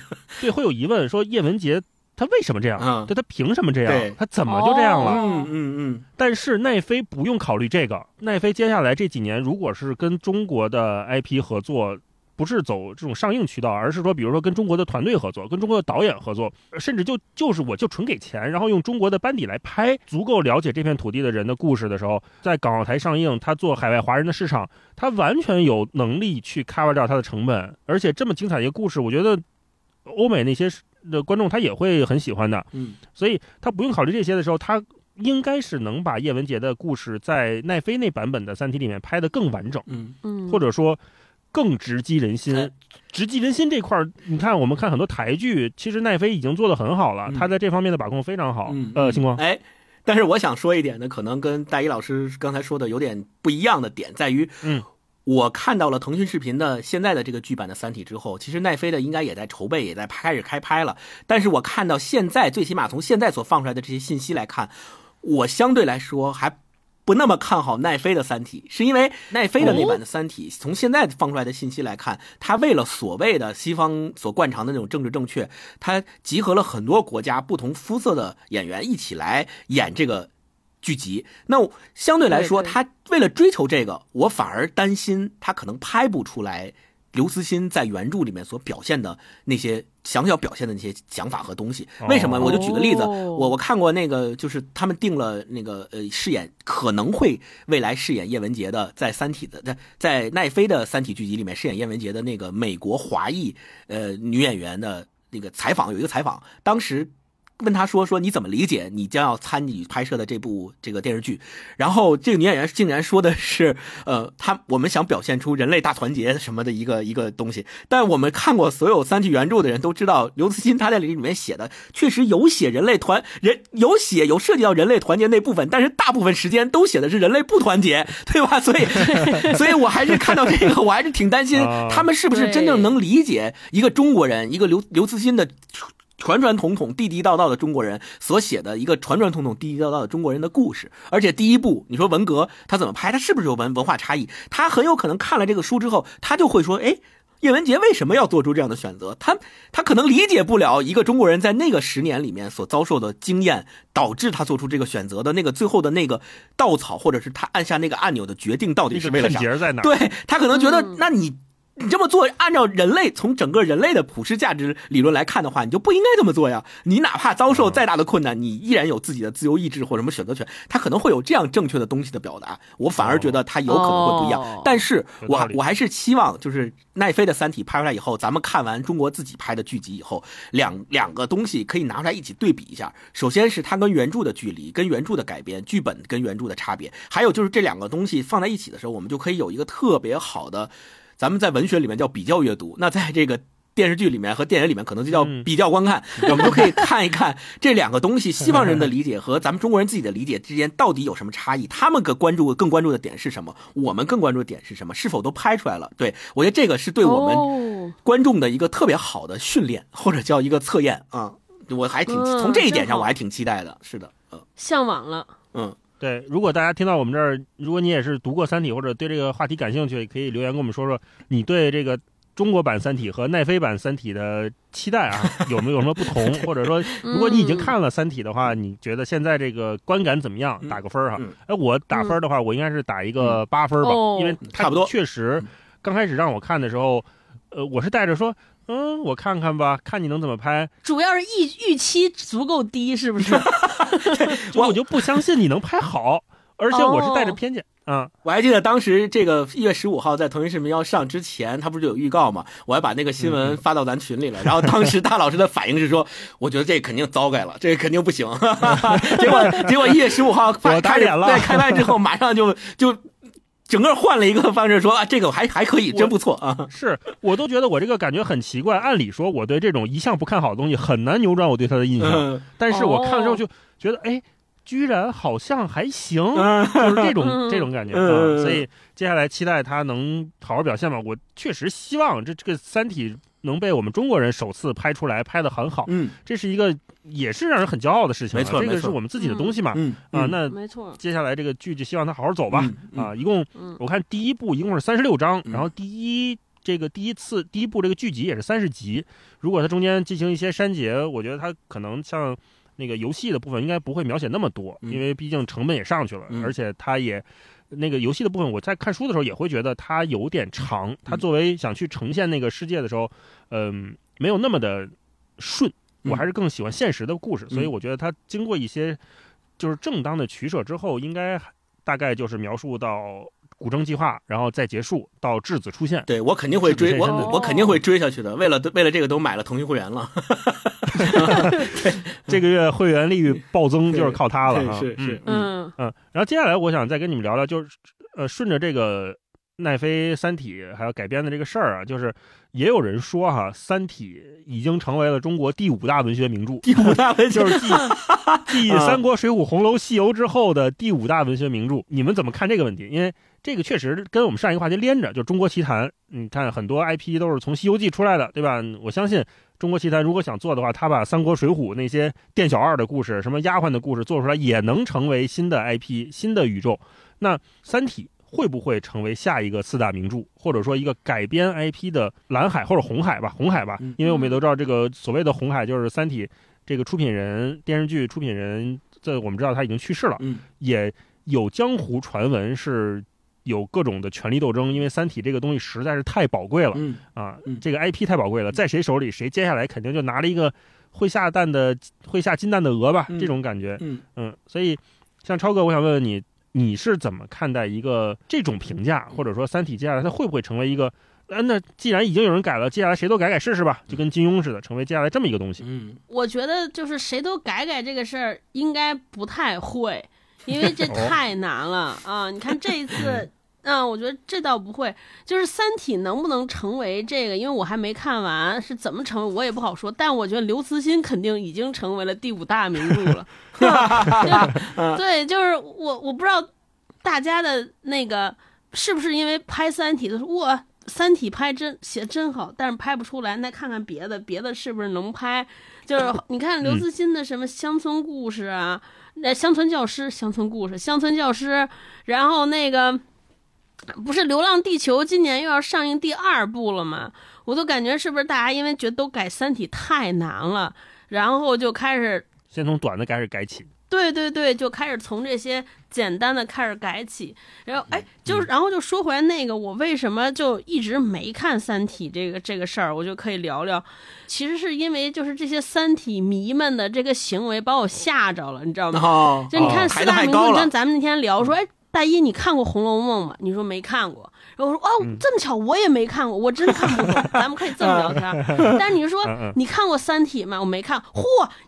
对会有疑问，说叶文洁他为什么这样？嗯对他凭什么这样？他怎么就这样了？哦嗯嗯嗯，但是奈飞不用考虑这个，奈飞接下来这几年如果是跟中国的 IP 合作。不是走这种上映渠道，而是说，比如说跟中国的团队合作，跟中国的导演合作，甚至就就是我就纯给钱，然后用中国的班底来拍，足够了解这片土地的人的故事的时候，在港澳台上映，他做海外华人的市场，他完全有能力去 cover 掉它的成本，而且这么精彩的一个故事，我觉得欧美那些的观众他也会很喜欢的。嗯，所以他不用考虑这些的时候，他应该是能把叶文洁的故事在奈飞那版本的《三体》里面拍得更完整，嗯嗯，或者说更直击人心哎。直击人心这块儿，你看我们看很多台剧，其实奈飞已经做得很好了，嗯他在这方面的把控非常好。嗯，呃，嗯星光，哎，但是我想说一点呢，可能跟大一老师刚才说的有点不一样的点在于，嗯，我看到了腾讯视频的现在的这个剧版的《三体》之后，其实奈飞的应该也在筹备，也在开始开拍了。但是我看到现在，最起码从现在所放出来的这些信息来看，我相对来说还。不那么看好奈飞的《三体》，是因为奈飞的那版的《三体》，从现在放出来的信息来看，它为了所谓的西方所惯常的那种政治正确，它集合了很多国家不同肤色的演员一起来演这个剧集。那相对来说，他为了追求这个，我反而担心他可能拍不出来刘慈欣在原著里面所表现的那些想要表现的那些想法和东西。为什么？哦我就举个例子，哦我我看过那个，就是他们定了那个呃饰演可能会未来饰演叶文洁的，在《三体》的在在奈飞的《三体》剧集里面饰演叶文洁的那个美国华裔呃女演员的那个采访，有一个采访，当时。问他说说你怎么理解你将要参与拍摄的这部这个电视剧？然后这个女演员竟然说的是，呃，他我们想表现出人类大团结什么的一个一个东西。但我们看过所有三体原著的人都知道，刘慈欣他在里面写的确实有写人类团人有写有涉及到人类团结那部分，但是大部分时间都写的是人类不团结，(laughs) 对吧？所以，所以我还是看到这个，我还是挺担心啊他们是不是真正能理解一个中国人，一个刘刘慈欣的。传传统统、地地道道的中国人所写的一个传传统统、地地道道的中国人的故事，而且第一部，你说文革他怎么拍？他是不是有文文化差异？他很有可能看了这个书之后，他就会说：“哎，叶文洁为什么要做出这样的选择？他他可能理解不了一个中国人在那个十年里面所遭受的经验，导致他做出这个选择的那个最后的那个稻草，或者是他按下那个按钮的决定到底是为了啥？在哪？对他可能觉得嗯，那你你这么做，按照人类从整个人类的普世价值理论来看的话，你就不应该这么做呀。你哪怕遭受再大的困难，你依然有自己的自由意志或者什么选择权。他可能会有这样正确的东西的表达。我反而觉得他有可能会不一样。哦但是我我还是期望，就是奈飞的《三体》拍出来以后，咱们看完中国自己拍的剧集以后，两两个东西可以拿出来一起对比一下。首先是它跟原著的距离，跟原著的改编，剧本跟原著的差别，还有就是这两个东西放在一起的时候，我们就可以有一个特别好的，咱们在文学里面叫比较阅读，那在这个。电视剧里面和电影里面可能就叫嗯比较观看，我们就可以看一看这两个东西，西方人的理解和咱们中国人自己的理解之间到底有什么差异？他们更关注更关注的点是什么？我们更关注的点是什么？是否都拍出来了？对我觉得这个是对我们哦观众的一个特别好的训练，或者叫一个测验啊、我还挺嗯从这一点上我还挺期待的。是的，嗯向往了。嗯，对，如果大家听到我们这儿，如果你也是读过《三体》或者对这个话题感兴趣，可以留言跟我们说说你对这个中国版《三体》和奈飞版《三体》的期待啊，(laughs) 有没有什么不同？或者说，如果你已经看了《三体》的话，你觉得现在这个观感怎么样？嗯打个分儿哈嗯。哎，我打分儿的话，我应该是打一个八分儿吧，哦因为差不多确实刚开始让我看的时候，呃，我是带着说。嗯，我看看吧，看你能怎么拍。主要是预预期足够低，是不是？(laughs) 我我就不相信你能拍好，而且我是带着哦偏见嗯。我还记得当时这个一月十五号在腾讯视频要上之前，他不是就有预告嘛？我还把那个新闻发到咱群里了。然后当时大老师的反应是说：“我觉得这肯定糟改了，这肯定不行。(laughs) ”结果结果一月十五号发开我打脸了对开拍之后，马上就就整个换了一个方式说啊，这个还还可以，真不错啊。是我都觉得我这个感觉很奇怪。按理说，我对这种一向不看好的东西很难扭转我对它的印象，嗯但是我看了之后哦就觉得，哎，居然好像还行，嗯就是这种 (laughs) 嗯这种感觉。所以接下来期待他能好好表现吧。我确实希望这这个《三体》能被我们中国人首次拍出来，拍得很好，嗯这是一个也是让人很骄傲的事情啊。这个没错这个是我们自己的东西嘛。嗯啊，那没错。接下来这个剧就希望他好好走吧。啊，一共嗯我看第一部一共是三十六章，嗯然后第一这个第一次第一部这个剧集也是三十集，如果它中间进行一些删节，我觉得它可能像那个游戏的部分应该不会描写那么多，嗯因为毕竟成本也上去了，嗯而且它也。那个游戏的部分，我在看书的时候也会觉得它有点长。它作为想去呈现那个世界的时候，嗯、没有那么的顺。嗯我还是更喜欢现实的故事，所以嗯我觉得它经过一些就是正当的取舍之后，应该大概就是描述到古筝计划，然后再结束到质子出现。对我肯定会追，我我肯定会追下去的。为了为了这个都买了腾讯会员了。(laughs) (laughs) 这个月会员利率暴增就是靠它了对哈。是是嗯嗯嗯。然后接下来我想再跟你们聊聊，就是呃，顺着这个奈飞《三体》还有改编的这个事儿啊，就是也有人说哈，《三体》已经成为了中国第五大文学名著。第五大文学就是继 (laughs) 继《三国》《水浒》《红楼》《西游》之后的第五大文学名著，你们怎么看这个问题？因为这个确实跟我们上一个话题连着，就中国奇谭。你看很多 IP 都是从《西游记》出来的，对吧？我相信中国奇谭如果想做的话，他把《三国》《水浒》那些店小二的故事、什么丫鬟的故事做出来，也能成为新的 IP、新的宇宙。那《三体》会不会成为下一个四大名著，或者说一个改编 IP 的蓝海或者红海吧？红海吧嗯，因为我们也都知道，这个所谓的红海就是《三体》这个出品人、电视剧出品人，这我们知道他已经去世了，嗯也有江湖传闻是有各种的权力斗争，因为《三体》这个东西实在是太宝贵了嗯啊嗯，这个 IP 太宝贵了，在谁手里，谁接下来肯定就拿了一个会下蛋的、会下金蛋的鹅吧，嗯这种感觉。嗯嗯，所以像超哥，我想问问你，你是怎么看待一个这种评价，或者说《三体》接下来它会不会成为一个？呃，那既然已经有人改了，接下来谁都改改试试吧，就跟金庸似的，成为接下来这么一个东西。嗯我觉得就是谁都改改这个事儿，应该不太会，因为这哦太难了啊！你看这一次，嗯，我觉得这倒不会。就是《三体》能不能成为这个，因为我还没看完，是怎么成为我也不好说。但我觉得刘慈欣肯定已经成为了第五大名著了。(laughs) 对 (laughs) 对，就是我我不知道大家的那个是不是因为拍《三体》的时候，哇，《三体》拍真写真好，但是拍不出来，那看看别的，别的是不是能拍？就是 (laughs) 你看刘慈欣的什么乡村故事啊，那、乡村教师、乡村故事、乡村教师，然后那个不是《流浪地球》今年又要上映第二部了吗？我都感觉是不是大家因为觉得都改《三体》太难了，然后就开始先从短的开始改起。对对对，就开始从这些简单的开始改起，然后哎，就是然后就说回来那个，我为什么就一直没看《三体》这个这个事儿，我就可以聊聊。其实是因为就是这些《三体》迷们的这个行为把我吓着了，你知道吗？哦，就你看哦四大名著，排得太高了你看咱们那天聊说，哎，大一你看过《红楼梦》吗？你说没看过。然后我说哦，嗯这么巧，我也没看过，我真看不懂。(laughs) 咱们可以这么聊天。但是你说你看过《三体》吗？我没看。嚯，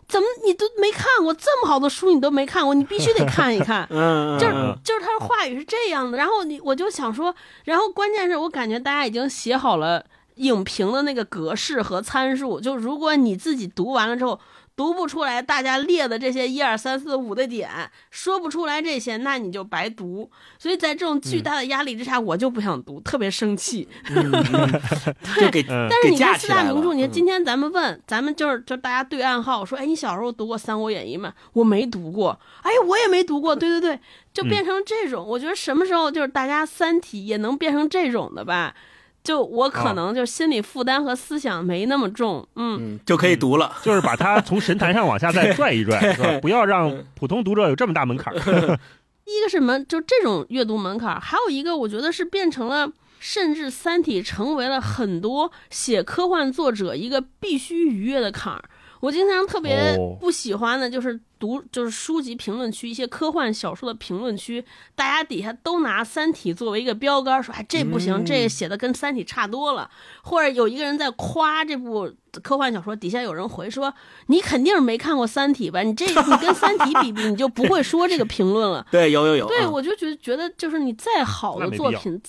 怎么你都没看过？这么好的书你都没看过，你必须得看一看。(laughs) 就是嗯就是他的话语是这样的，然后你我就想说，然后关键是我感觉大家已经写好了影评的那个格式和参数，就如果你自己读完了之后读不出来大家列的这些一二三四五的点，说不出来这些，那你就白读。所以在这种巨大的压力之下，我就不想读，特别生气。嗯嗯 (laughs) 就给嗯但是你看四大名著，你看嗯今天咱们问，咱们就是就大家对暗号说，哎，你小时候读过《三国演义》吗？我没读过，哎，我也没读过，对对对，就变成这种。我觉得什么时候就是大家《三体》也能变成这种的吧？就我可哦能就心理负担和思想没那么重，嗯，嗯就可以读了。就是把它从神坛上往下再拽一拽，(laughs) 是吧？不要让普通读者有这么大门槛儿。(laughs) 一个是门，就这种阅读门槛儿，还有一个我觉得是变成了，甚至《三体》成为了很多写科幻作者一个必须逾越的坎儿。我经常特别哦不喜欢的就是读，就是书籍评论区一些科幻小说的评论区，大家底下都拿《三体》作为一个标杆，说哎这不行，嗯这写的跟《三体》差多了，或者有一个人在夸这部科幻小说，底下有人回说你肯定是没看过《三体》吧？你这 (laughs) 你跟《三体》比比，你就不会说这个评论了。对，有有有。对，嗯我就觉得觉得就是你再好的作品，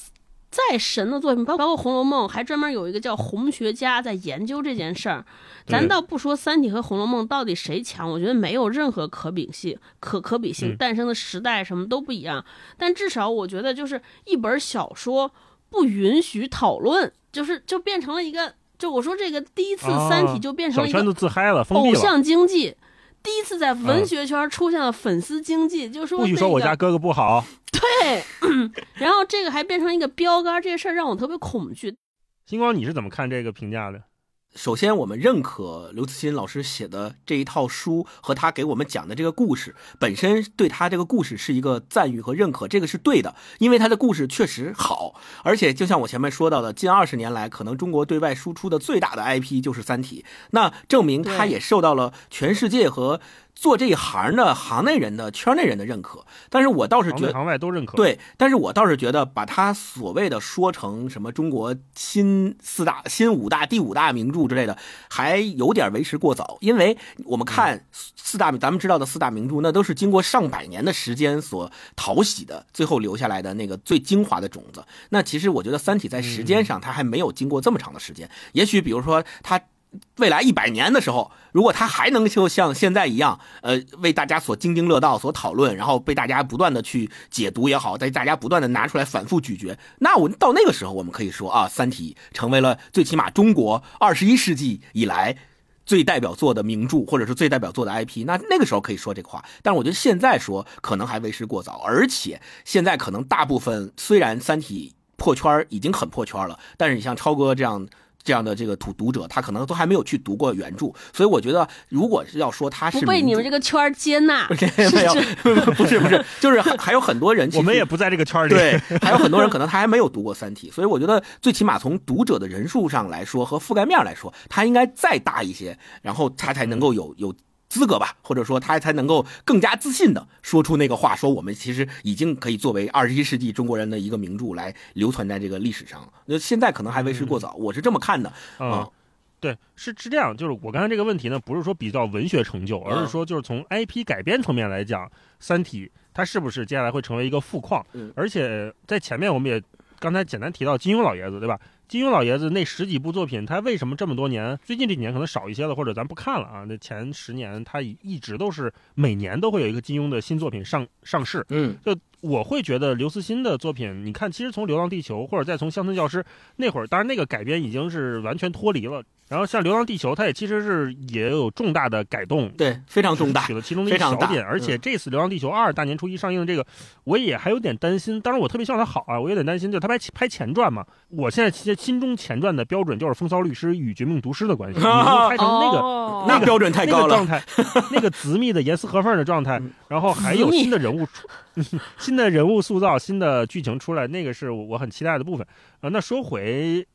再神的作品，包包括《红楼梦》，还专门有一个叫红学家在研究这件事儿。咱倒不说《三体》和《红楼梦》到底谁强，我觉得没有任何可比性，可可比性，嗯诞生的时代什么都不一样。但至少我觉得，就是一本小说不允许讨论，就是就变成了一个，就我说这个第一次《三体啊》就变成了一个偶像经济。第一次在文嗯学圈出现了粉丝经济，就说不许说我家哥哥不好。对，然后这个还变成一个标杆，这个事儿让我特别恐惧。星光，你是怎么看这个评价的？首先，我们认可刘慈欣老师写的这一套书和他给我们讲的这个故事本身，对他这个故事是一个赞誉和认可，这个是对的，因为他的故事确实好，而且就像我前面说到的，近二十年来，可能中国对外输出的最大的 IP 就是《三体》，那证明他也受到了全世界和。做这一行的行内人的圈内人的认可，但是我倒是觉得行外都认可。对，但是我倒是觉得把他所谓的说成什么中国新四大、新五大、第五大名著之类的，还有点为时过早。因为我们看四大，咱们知道的四大名著，那都是经过上百年的时间所淘洗的，最后留下来的那个最精华的种子。那其实我觉得《三体》在时间上，它还没有经过这么长的时间。也许比如说它。未来一百年的时候，如果他还能就像现在一样，呃，为大家所津津乐道、所讨论，然后被大家不断的去解读也好，在大家不断的拿出来反复咀嚼，那我到那个时候，我们可以说啊，《三体》成为了最起码中国二十一世纪以来最代表作的名著，或者是最代表作的 IP。那那个时候可以说这个话，但是我觉得现在说可能还为时过早，而且现在可能大部分虽然《三体》破圈已经很破圈了，但是你像超哥这样。这样的这个读读者，他可能都还没有去读过原著，所以我觉得，如果是要说他是不被你们这个圈接纳，(laughs) 没有，不是不是，就是还有很多人，我们也不在这个圈里，对，还有很多人可能他还没有读过《三体》，所以我觉得最起码从读者的人数上来说和覆盖面来说，他应该再大一些，然后他才能够有有。资格吧，或者说他才能够更加自信的说出那个话，说我们其实已经可以作为二十一世纪中国人的一个名著来流传在这个历史上。那现在可能还为时过早，我是这么看的啊。对，是是这样，就是我刚才这个问题呢，不是说比较文学成就，而是说就是从 IP 改编层面来讲，《三体》它是不是接下来会成为一个富矿？而且在前面我们也刚才简单提到金庸老爷子，对吧？金庸老爷子那十几部作品，他为什么这么多年？最近这几年可能少一些了，或者咱不看了啊？那前十年他一直都是每年都会有一个金庸的新作品上上市。嗯，就我会觉得刘慈欣的作品，你看，其实从《流浪地球》或者再从《乡村教师》那会儿，当然那个改编已经是完全脱离了。然后像《流浪地球》，它也其实是也有重大的改动，对，非常重大，取了其中的一小点。而且这次《流浪地球二》大年初一上映的这个，我也还有点担心。当然，我特别希望它好啊，我有点担心，就它拍拍前传嘛。我现在其实心中前传的标准就是《风骚律师与绝命毒师》的关系，拍成那个那标准太高了，状态，那个缜密的严丝合缝的状态，然后还有新的人物出，(laughs) 新的人物塑造，新的剧情出来，那个是我很期待的部分啊。那说回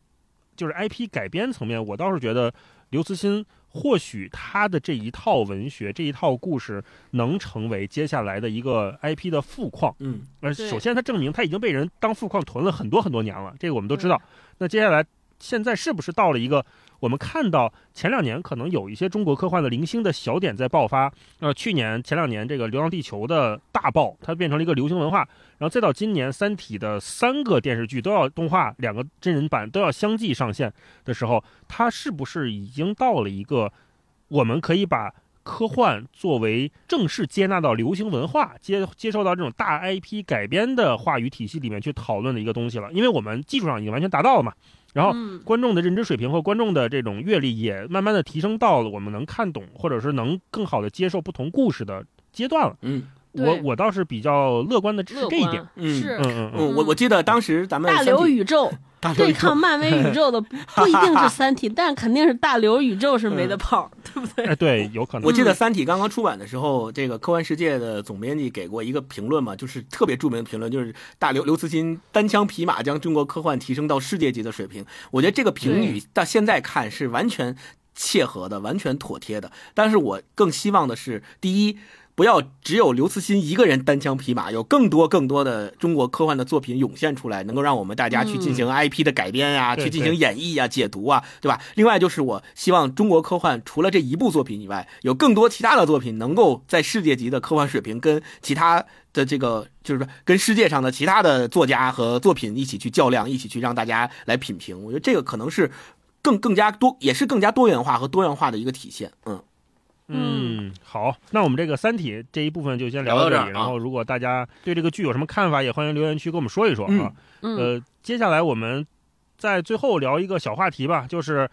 就是 IP 改编层面，我倒是觉得。刘慈欣或许他的这一套文学、这一套故事能成为接下来的一个 IP 的富矿。嗯，而首先他证明他已经被人当富矿囤了很多很多年了，这个我们都知道。那接下来现在是不是到了一个？我们看到前两年可能有一些中国科幻的零星的小点在爆发，呃，去年前两年这个《流浪地球》的大爆，它变成了一个流行文化，然后再到今年《三体》的三个电视剧都要动画，两个真人版都要相继上线的时候，它是不是已经到了一个我们可以把科幻作为正式接纳到流行文化、接接受到这种大 IP 改编的话语体系里面去讨论的一个东西了？因为我们技术上已经完全达到了嘛。然后观众的认知水平和观众的这种阅历也慢慢的提升到了我们能看懂或者是能更好的接受不同故事的阶段了。嗯，我我倒是比较乐观的支持这一点。嗯，是，嗯嗯嗯，我我记得当时咱们大刘宇宙。对抗漫威宇宙的不 (laughs) 不一定是三体，但肯定是大刘宇宙是没得跑，对不对？哎，对，有可能。我记得三体刚刚出版的时候，这个科幻世界的总编辑给过一个评论嘛，就是特别著名的评论，就是大刘刘慈欣单枪匹马将中国科幻提升到世界级的水平。我觉得这个评语到现在看是完全切合的，完全妥帖的。但是我更希望的是，第一。不要只有刘慈欣一个人单枪匹马，有更多更多的中国科幻的作品涌现出来，能够让我们大家去进行 IP 的改编呀，去进行演绎啊、解读啊，对吧？另外就是我希望中国科幻除了这一部作品以外，有更多其他的作品能够在世界级的科幻水平跟其他的这个就是说跟世界上的其他的作家和作品一起去较量，一起去让大家来品评。我觉得这个可能是更更加多，也是更加多元化和多样化的一个体现。嗯。嗯，好，那我们这个《三体》这一部分就先聊到这里。然后，如果大家对这个剧有什么看法，也欢迎留言区跟我们说一说啊。呃，接下来我们在最后聊一个小话题吧，就是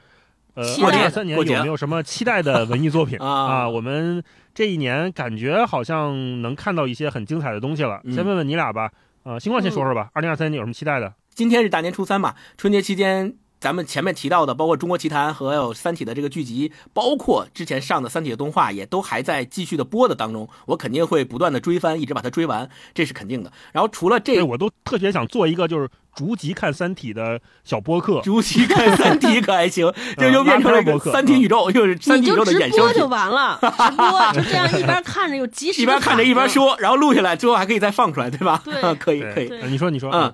呃，二零二三年有没有什么期待的文艺作品 (laughs) 啊？我们这一年感觉好像能看到一些很精彩的东西了。先问问你俩吧，呃，星光先说说吧。二零二三年有什么期待的？今天是大年初三嘛，春节期间。咱们前面提到的，包括《中国奇谭》和有《三体》的这个剧集，包括之前上的《三体》的动画，也都还在继续的播的当中。我肯定会不断的追番，一直把它追完，这是肯定的。然后除了这，我都特别想做一个就是逐集看《三体》的小播客。(laughs) 逐集看《三体》可还行，就又变成了一个《三体》宇宙，又是《三体》宇宙的衍生。直播就完了，直播就这样一边看着又及时，一边看着一边说，然后录下来之后还可以再放出来，对吧？对，可以可以。你说你说，嗯。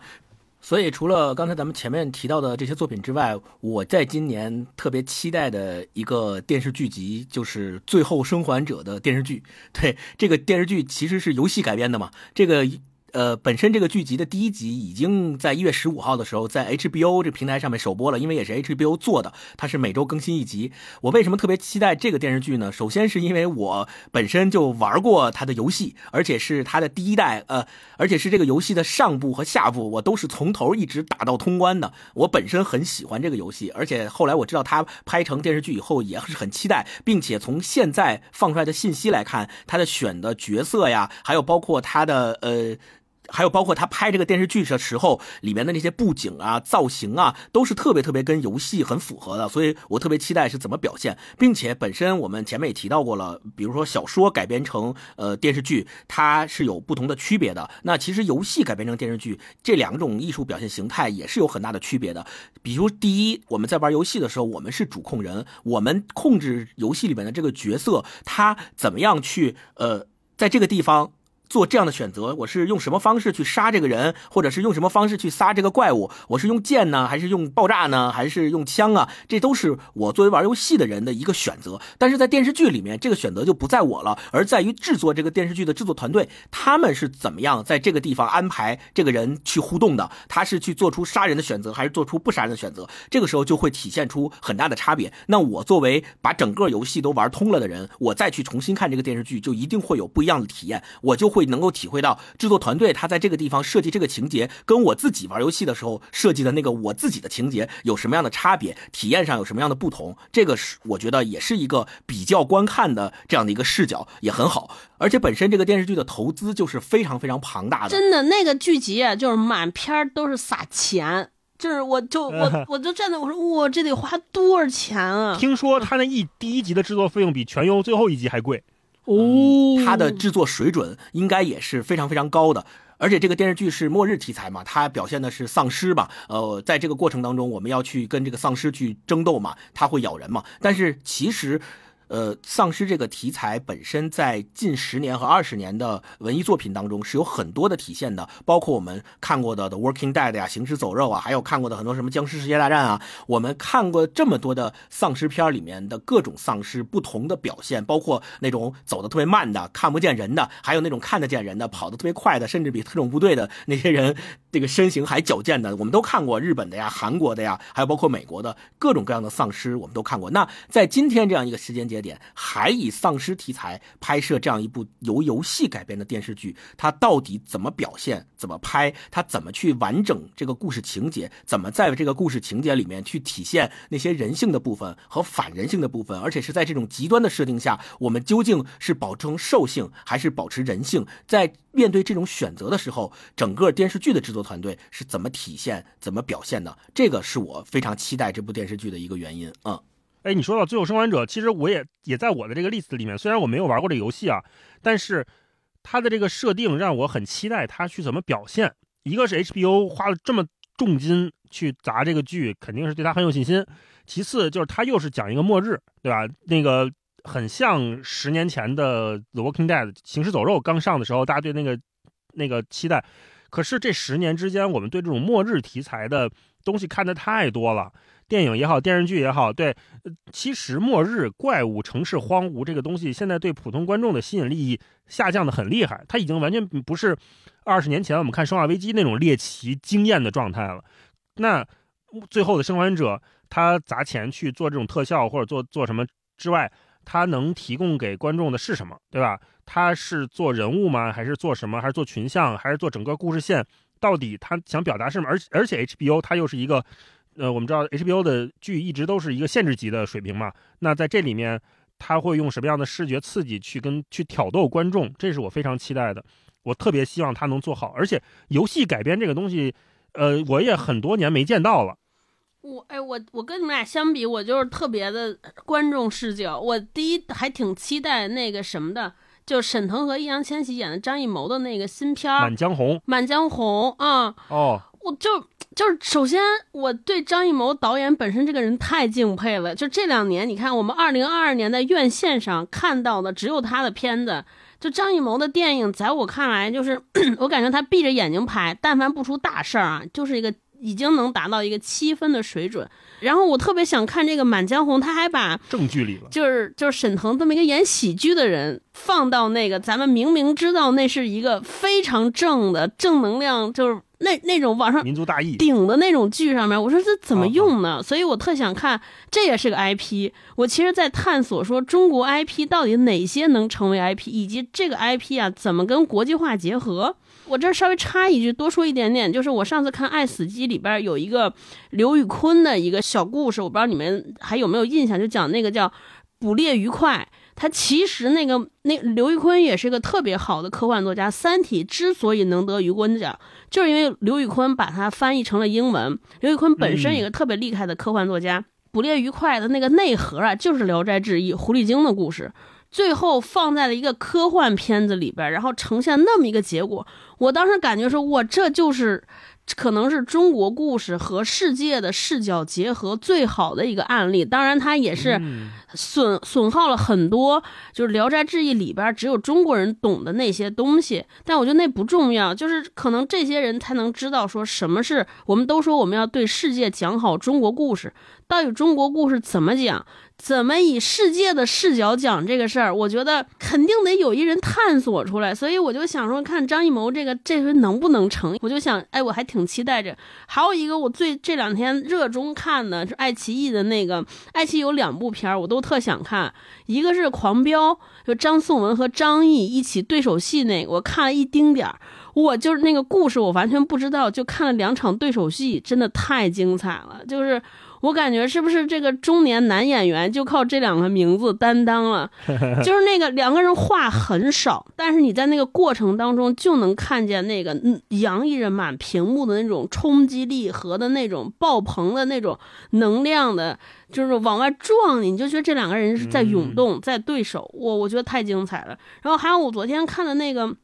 所以，除了刚才咱们前面提到的这些作品之外，我在今年特别期待的一个电视剧集就是《最后生还者》的电视剧。对，这个电视剧其实是游戏改编的嘛，这个。呃，本身这个剧集的第一集已经在一月十五号的时候在 HBO 这个平台上面首播了，因为也是 HBO 做的，它是每周更新一集。我为什么特别期待这个电视剧呢？首先是因为我本身就玩过它的游戏，而且是它的第一代，呃，而且是这个游戏的上部和下部，我都是从头一直打到通关的。我本身很喜欢这个游戏，而且后来我知道它拍成电视剧以后也是很期待，并且从现在放出来的信息来看，它的选的角色呀，还有包括它的呃。还有包括他拍这个电视剧的时候，里面的那些布景啊、造型啊，都是特别特别跟游戏很符合的，所以我特别期待是怎么表现，并且本身我们前面也提到过了，比如说小说改编成呃电视剧，它是有不同的区别的。那其实游戏改编成电视剧，这两种艺术表现形态也是有很大的区别的。比如第一，我们在玩游戏的时候，我们是主控人，我们控制游戏里面的这个角色，他怎么样去呃在这个地方。做这样的选择，我是用什么方式去杀这个人，或者是用什么方式去杀这个怪物？我是用剑呢，还是用爆炸呢，还是用枪啊？这都是我作为玩游戏的人的一个选择。但是在电视剧里面，这个选择就不在我了，而在于制作这个电视剧的制作团队，他们是怎么样在这个地方安排这个人去互动的？他是去做出杀人的选择，还是做出不杀人的选择？这个时候就会体现出很大的差别。那我作为把整个游戏都玩通了的人，我再去重新看这个电视剧，就一定会有不一样的体验。我就会。会能够体会到制作团队他在这个地方设计这个情节，跟我自己玩游戏的时候设计的那个我自己的情节有什么样的差别，体验上有什么样的不同。这个是我觉得也是一个比较观看的这样的一个视角，也很好。而且本身这个电视剧的投资就是非常非常庞大的，真的那个剧集啊，就是满片都是撒钱，就是我就我 (laughs) 我就站在我说哇，这得花多少钱啊？听说他那一第一集的制作费用比全优最后一集还贵。哦，它的制作水准应该也是非常非常高的，而且这个电视剧是末日题材嘛，它表现的是丧尸吧，呃，在这个过程当中，我们要去跟这个丧尸去争斗嘛，它会咬人嘛，但是其实。呃，丧尸这个题材本身在近十年和二十年的文艺作品当中是有很多的体现的，包括我们看过的《The Working Dead》呀，《行尸走肉》啊，还有看过的很多什么《僵尸世界大战》啊，我们看过这么多的丧尸片里面的各种丧尸不同的表现，包括那种走的特别慢的、看不见人的，还有那种看得见人的、跑得特别快的，甚至比特种部队的 (laughs) 那些人这个身形还矫健的，我们都看过日本的呀、韩国的呀，还有包括美国的各种各样的丧尸，我们都看过。那在今天这样一个时间节。点还以丧尸题材拍摄这样一部由游戏改编的电视剧，它到底怎么表现？怎么拍？它怎么去完整这个故事情节？怎么在这个故事情节里面去体现那些人性的部分和反人性的部分？而且是在这种极端的设定下，我们究竟是保证兽性还是保持人性？在面对这种选择的时候，整个电视剧的制作团队是怎么体现、怎么表现的？这个是我非常期待这部电视剧的一个原因。嗯。哎，你说到《最后生还者》，其实我也也在我的这个 list 里面。虽然我没有玩过这游戏啊，但是它的这个设定让我很期待它去怎么表现。一个是 HBO 花了这么重金去砸这个剧，肯定是对他很有信心。其次就是它又是讲一个末日，对吧？那个很像十年前的《The Walking Dead》行尸走肉刚上的时候，大家对那个那个期待。可是这十年之间，我们对这种末日题材的东西看的太多了。电影也好，电视剧也好，对，其实末日怪物、城市荒芜这个东西，现在对普通观众的吸引力下降的很厉害。它已经完全不是二十年前我们看《生化危机》那种猎奇惊艳的状态了。那最后的生还者，他砸钱去做这种特效或者做做什么之外，他能提供给观众的是什么？对吧？他是做人物吗？还是做什么？还是做群像？还是做整个故事线？到底他想表达什么？而而且 HBO 它又是一个。呃，我们知道 HBO 的剧一直都是一个限制级的水平嘛。那在这里面，他会用什么样的视觉刺激去跟去挑逗观众？这是我非常期待的。我特别希望他能做好。而且游戏改编这个东西，呃，我也很多年没见到了。我哎，我我跟你们俩相比，我就是特别的观众视角。我第一还挺期待那个什么的，就沈腾和易烊千玺演的张艺谋的那个新片儿《满江红》满江红》啊。哦，我就就是首先我对张艺谋导演本身这个人太敬佩了。就这两年，你看我们二零二二年在院线上看到的只有他的片子。就张艺谋的电影，在我看来，就是 (clears throat) 我感觉他闭着眼睛拍，但凡不出大事儿啊，就是一个已经能达到一个七分的水准。然后我特别想看这个《满江红》，他还把正剧里了，就是就是沈腾这么一个演喜剧的人放到那个，咱们明明知道那是一个非常正的正能量，就是那那种网上民族大义顶的那种剧上面，我说这怎么用呢？所以我特想看，这也是个 IP。我其实，在探索说中国 IP 到底哪些能成为 IP，以及这个 IP 啊怎么跟国际化结合。我这稍微插一句，多说一点点，就是我上次看《爱死机》里边有一个刘宇坤的一个小故事，我不知道你们还有没有印象，就讲那个叫“捕猎愉快”。他其实那个那刘宇坤也是一个特别好的科幻作家，《三体》之所以能得雨果奖，就是因为刘宇坤把它翻译成了英文。刘宇坤本身一个特别厉害的科幻作家，《捕猎愉快》的那个内核啊，就是《聊斋志异》狐狸精的故事。最后放在了一个科幻片子里边，然后呈现那么一个结果，我当时感觉说，我这就是可能是中国故事和世界的视角结合最好的一个案例。当然，它也是损损耗了很多，就是《聊斋志异》里边只有中国人懂的那些东西。但我觉得那不重要，就是可能这些人才能知道说什么是我们都说我们要对世界讲好中国故事，到底中国故事怎么讲？怎么以世界的视角讲这个事儿？我觉得肯定得有一人探索出来，所以我就想说，看张艺谋这个这回能不能成？我就想，哎，我还挺期待着。还有一个我最这两天热衷看的是爱奇艺的那个，爱奇艺有两部片儿，我都特想看，一个是《狂飙》，就张颂文和张译一起对手戏那个，我看了一丁点儿，我就是那个故事我完全不知道，就看了两场对手戏，真的太精彩了，就是。我感觉是不是这个中年男演员就靠这两个名字担当了？(laughs) 就是那个两个人话很少，但是你在那个过程当中就能看见那个洋溢着满屏幕的那种冲击力和的那种爆棚的那种能量的，就是往外撞你，你就觉得这两个人是在涌动，在对手。我我觉得太精彩了。然后还有我昨天看的那个。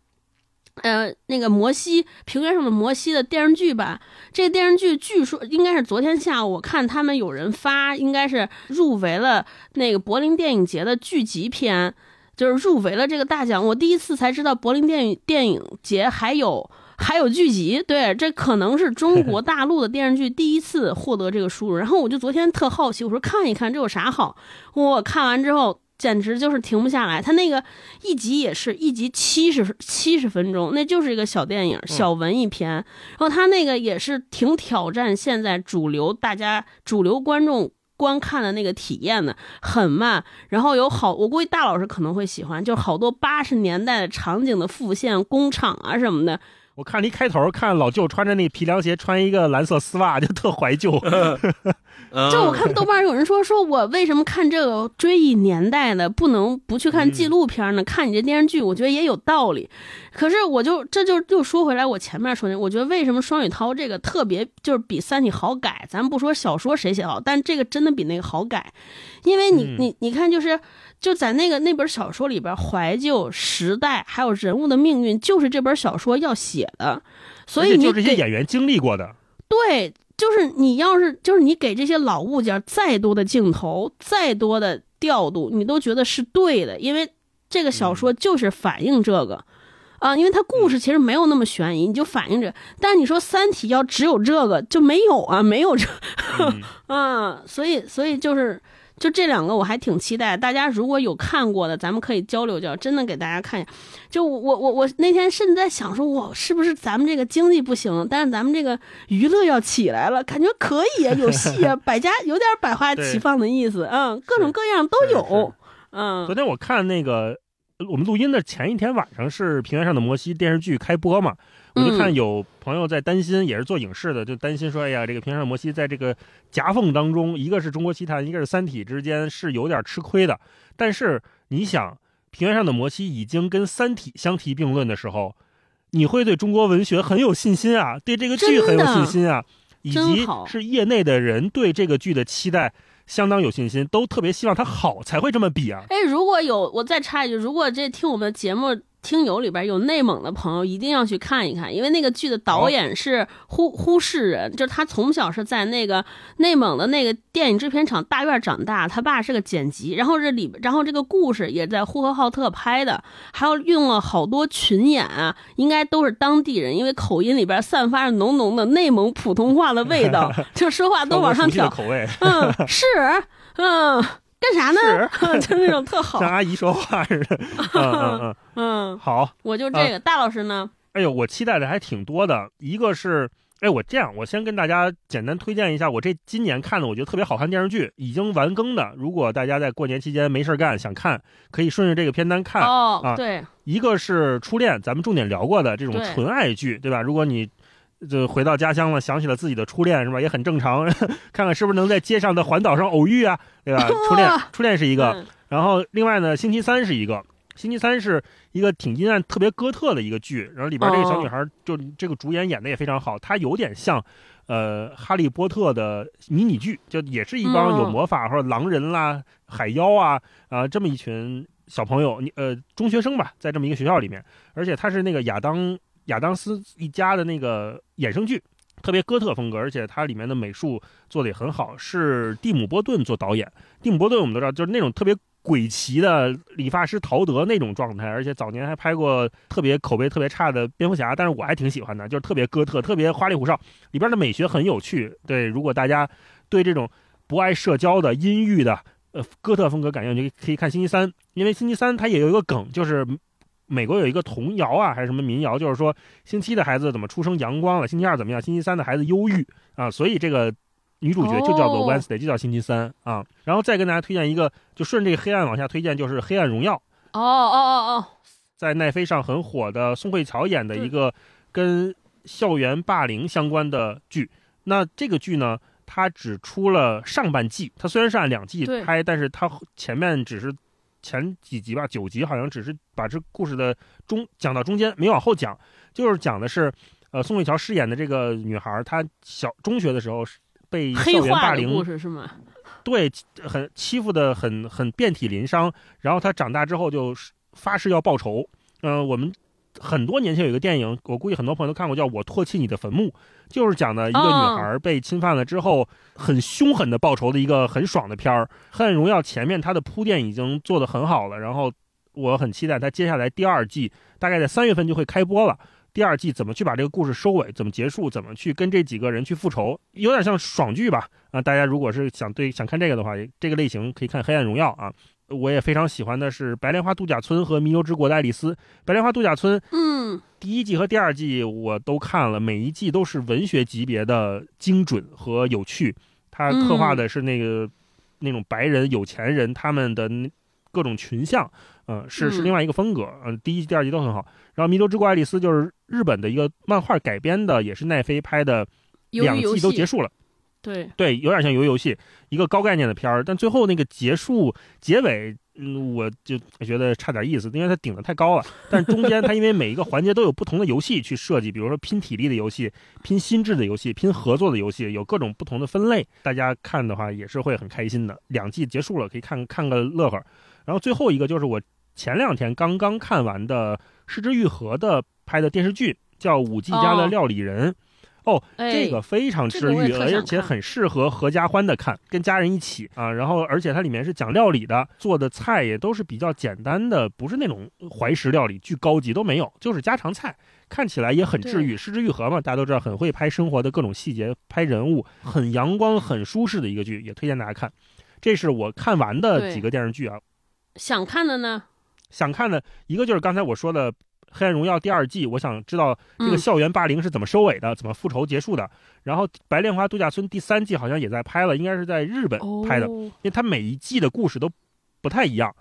呃，那个摩西平原上的摩西的电视剧吧，这个电视剧据说应该是昨天下午我看他们有人发，应该是入围了那个柏林电影节的剧集片，就是入围了这个大奖。我第一次才知道柏林电影电影节还有还有剧集，对，这可能是中 (laughs) 国大陆的电视剧第一次获得这个殊荣。然后我就昨天特好奇，我说看一看这有啥好。我看完之后。简直就是停不下来，他那个一集也是一集七十七十分钟，那就是一个小电影、小文艺片。然后他那个也是挺挑战现在主流大家主流观众观看的那个体验的，很慢。然后有好，我估计大老师可能会喜欢，就是好多八十年代的场景的复现，工厂啊什么的。我看了一开头，看老舅穿着那皮凉鞋，穿一个蓝色丝袜，就特怀旧。(laughs) 就我看豆瓣有人说，说我为什么看这个追忆年代的，不能不去看纪录片呢？看你这电视剧，我觉得也有道理。可是我就这就又说回来，我前面说的，我觉得为什么双雪涛这个特别就是比《三体》好改？咱不说小说谁写好，但这个真的比那个好改，因为你你你看就是。就在那个那本小说里边，怀旧时代还有人物的命运，就是这本小说要写的，所以你就这些演员经历过的。对，就是你要是就是你给这些老物件再多的镜头，再多的调度，你都觉得是对的，因为这个小说就是反映这个啊，因为它故事其实没有那么悬疑，你就反映着。但是你说《三体》要只有这个就没有啊，没有这，嗯，(laughs) 所以所以就是。就这两个我还挺期待，大家如果有看过的，咱们可以交流交流，真的给大家看一下。就我我我那天甚至在想说，我是不是咱们这个经济不行，但是咱们这个娱乐要起来了，感觉可以啊有戏啊，(laughs) 百家有点百花齐放的意思，嗯，各种各样都有，嗯。昨天我看那个我们录音的前一天晚上是《平原上的摩西》电视剧开播嘛。我就看有朋友在担心，也是做影视的，就担心说：“哎呀，这个平原上摩西在这个夹缝当中，一个是中国奇谭，一个是三体之间，是有点吃亏的。”但是你想，平原上的摩西已经跟三体相提并论的时候，你会对中国文学很有信心啊，对这个剧很有信心啊。以及是业内的人对这个剧的期待相当有信心，都特别希望它好才会这么比啊。哎，如果有我再插一句，如果这听我们的节目听友里边有内蒙的朋友，一定要去看一看，因为那个剧的导演是呼呼市人，就是他从小是在那个内蒙的那个电影制片厂大院长大，他爸是个剪辑，然后这里边，然后这个故事也在呼和浩特拍的，还有用了好多群演啊，应该都是当地人，因为口音里边散发着浓浓的内蒙普通话的味道，(laughs) 就说话都往上挑口味，嗯，是，嗯，干啥呢？就那种特好像，阿姨说话似的。(laughs) 嗯嗯嗯，嗯，好。我就这个。大老师呢？哎呦，我期待的还挺多的。一个是，哎，我这样，我先跟大家简单推荐一下我这今年看的我觉得特别好看电视剧，已经完更的。如果大家在过年期间没事儿干想看，可以顺着这个片单看。哦，啊对，一个是《初恋》，咱们重点聊过的这种纯爱剧，对吧？如果你就回到家乡了，想起了自己的初恋，是吧？也很正常，(laughs) 看看是不是能在街上的环岛上偶遇啊，对吧？(laughs) 初恋，初恋是一个，嗯然后另外呢，星期三是一个，星期三是一个挺阴暗、特别哥特的一个剧，然后里边这个小女孩就这个主演演的也非常好，她有点像。呃，哈利波特的迷你剧，就也是一帮有嗯魔法或者狼人啦、海妖啊啊、这么一群小朋友，你呃中学生吧，在这么一个学校里面，而且她是那个亚当亚当斯一家的那个衍生剧，特别哥特风格，而且它里面的美术做的也很好，是蒂姆·波顿做导演。蒂姆·波顿我们都知道，就是那种特别鬼奇的理发师陶德那种状态，而且早年还拍过特别口碑特别差的蝙蝠侠，但是我还挺喜欢的，就是特别哥特，特别花里胡哨，里边的美学很有趣。对，如果大家对这种不爱社交的阴郁的呃哥特风格感兴趣，可以看星期三，因为星期三它也有一个梗，就是。美国有一个童谣啊，还是什么民谣，就是说星期的孩子怎么出生阳光了，星期二怎么样，星期三的孩子忧郁啊，所以这个女主角就叫做哦 Wednesday，、就叫星期三啊。然后再跟大家推荐一个，就顺这个黑暗往下推荐，就是《黑暗荣耀》，哦哦哦哦，在奈飞上很火的宋慧乔演的一个跟校园霸凌相关的剧。那这个剧呢，它只出了上半季，它虽然是按两季拍，但是它前面只是前几集吧，九集好像只是把这故事的中讲到中间，没往后讲，就是讲的是，呃，宋慧乔饰演的这个女孩，她小中学的时候是被校园霸凌故事是吗？对，很欺负的很很遍体鳞伤。然后她长大之后就发誓要报仇。嗯、我们很多年前有一个电影，我估计很多朋友都看过，叫《我唾弃你的坟墓》，就是讲的一个女孩被侵犯了之后，很凶狠的报仇的一个很爽的片儿。《黑暗荣耀》前面它的铺垫已经做得很好了，然后我很期待它接下来第二季，大概在三月份就会开播了。第二季怎么去把这个故事收尾，怎么结束，怎么去跟这几个人去复仇，有点像爽剧吧？啊，大家如果是想对想看这个的话，这个类型可以看《黑暗荣耀》啊。我也非常喜欢的是《白莲花度假村》和《弥留之国的爱丽丝》。《白莲花度假村》嗯，第一季和第二季我都看了，每一季都是文学级别的精准和有趣。它刻画的是那个、那种白人有钱人他们的各种群像，嗯、是是嗯另外一个风格。嗯、第一季、第二季都很好。然后《弥留之国爱丽丝》就是日本的一个漫画改编的，也是奈飞拍的，两季都结束了。对，对，有点像鱿鱼游戏，一个高概念的片儿，但最后那个结束结尾，嗯，我就觉得差点意思，因为它顶的太高了。但是中间它因为每一个环节都有不同的游戏去设计，比如说拼体力的游戏、拼心智的游戏、拼合作的游戏，有各种不同的分类，大家看的话也是会很开心的。两季结束了，可以看看个乐呵。然后最后一个就是我前两天刚刚看完的失之愈合的拍的电视剧，叫《五 G 家的哦料理人》。哦，哎，这个非常治愈，而且很适合合家欢的看，跟家人一起啊。然后，而且它里面是讲料理的，做的菜也都是比较简单的，不是那种怀石料理，巨高级都没有，就是家常菜，看起来也很治愈。失之愈合嘛，大家都知道很会拍生活的各种细节，拍人物，很阳光、很舒适的一个剧，也推荐大家看。这是我看完的几个电视剧啊，想看的呢？想看的一个就是刚才我说的《黑暗荣耀》第二季，我想知道这个嗯校园霸凌是怎么收尾的，怎么复仇结束的。然后《白莲花度假村》第三季好像也在拍了，应该是在日本拍的，哦因为它每一季的故事都不太一样，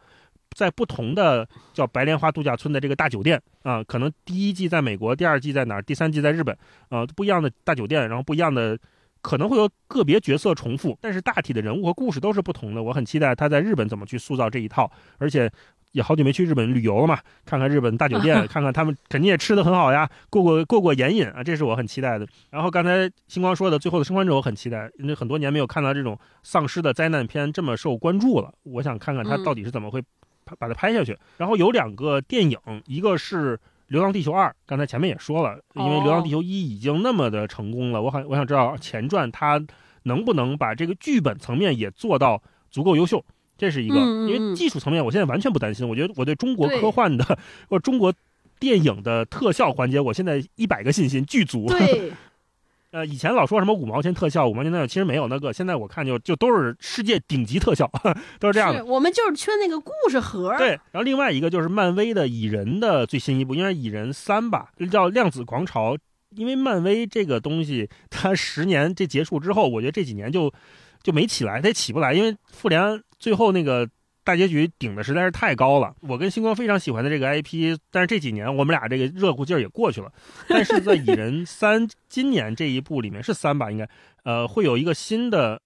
在不同的叫白莲花度假村的这个大酒店啊、可能第一季在美国，第二季在哪儿，第三季在日本啊、不一样的大酒店，然后不一样的。可能会有个别角色重复，但是大体的人物和故事都是不同的。我很期待他在日本怎么去塑造这一套，而且也好久没去日本旅游了嘛，看看日本大酒店，(laughs) 看看他们肯定也吃的很好呀，过过过过眼瘾啊，这是我很期待的。然后刚才星光说的最后的生还者，我很期待，因为很多年没有看到这种丧尸的灾难片这么受关注了，我想看看他到底是怎么会把把它拍下去。然后有两个电影，一个是《流浪地球二》，刚才前面也说了，因为《流浪地球一》已经那么的成功了，我很我想知道前传它能不能把这个剧本层面也做到足够优秀。这是一个，因为技术层面，我现在完全不担心。我觉得我对中国科幻的或者中国电影的特效环节，我现在一百个信心巨足。对，(laughs) 呃，以前老说什么五毛钱特效，五毛钱特效，其实没有那个。现在我看就就都是世界顶级特效，(laughs) 都是这样的。我们就是缺那个故事盒。对，，然后另外一个就是漫威的蚁人的最新一部，应该是蚁人三吧，叫量子狂潮。因为漫威这个东西，它十年这结束之后，我觉得这几年就就没起来，它也起不来，因为复联最后那个大结局顶的实在是太高了。我跟星光非常喜欢的这个 IP，但是这几年我们俩这个热乎劲儿也过去了。(laughs) 但是在蚁人三今年这一部里面是三吧，应该呃会有一个新的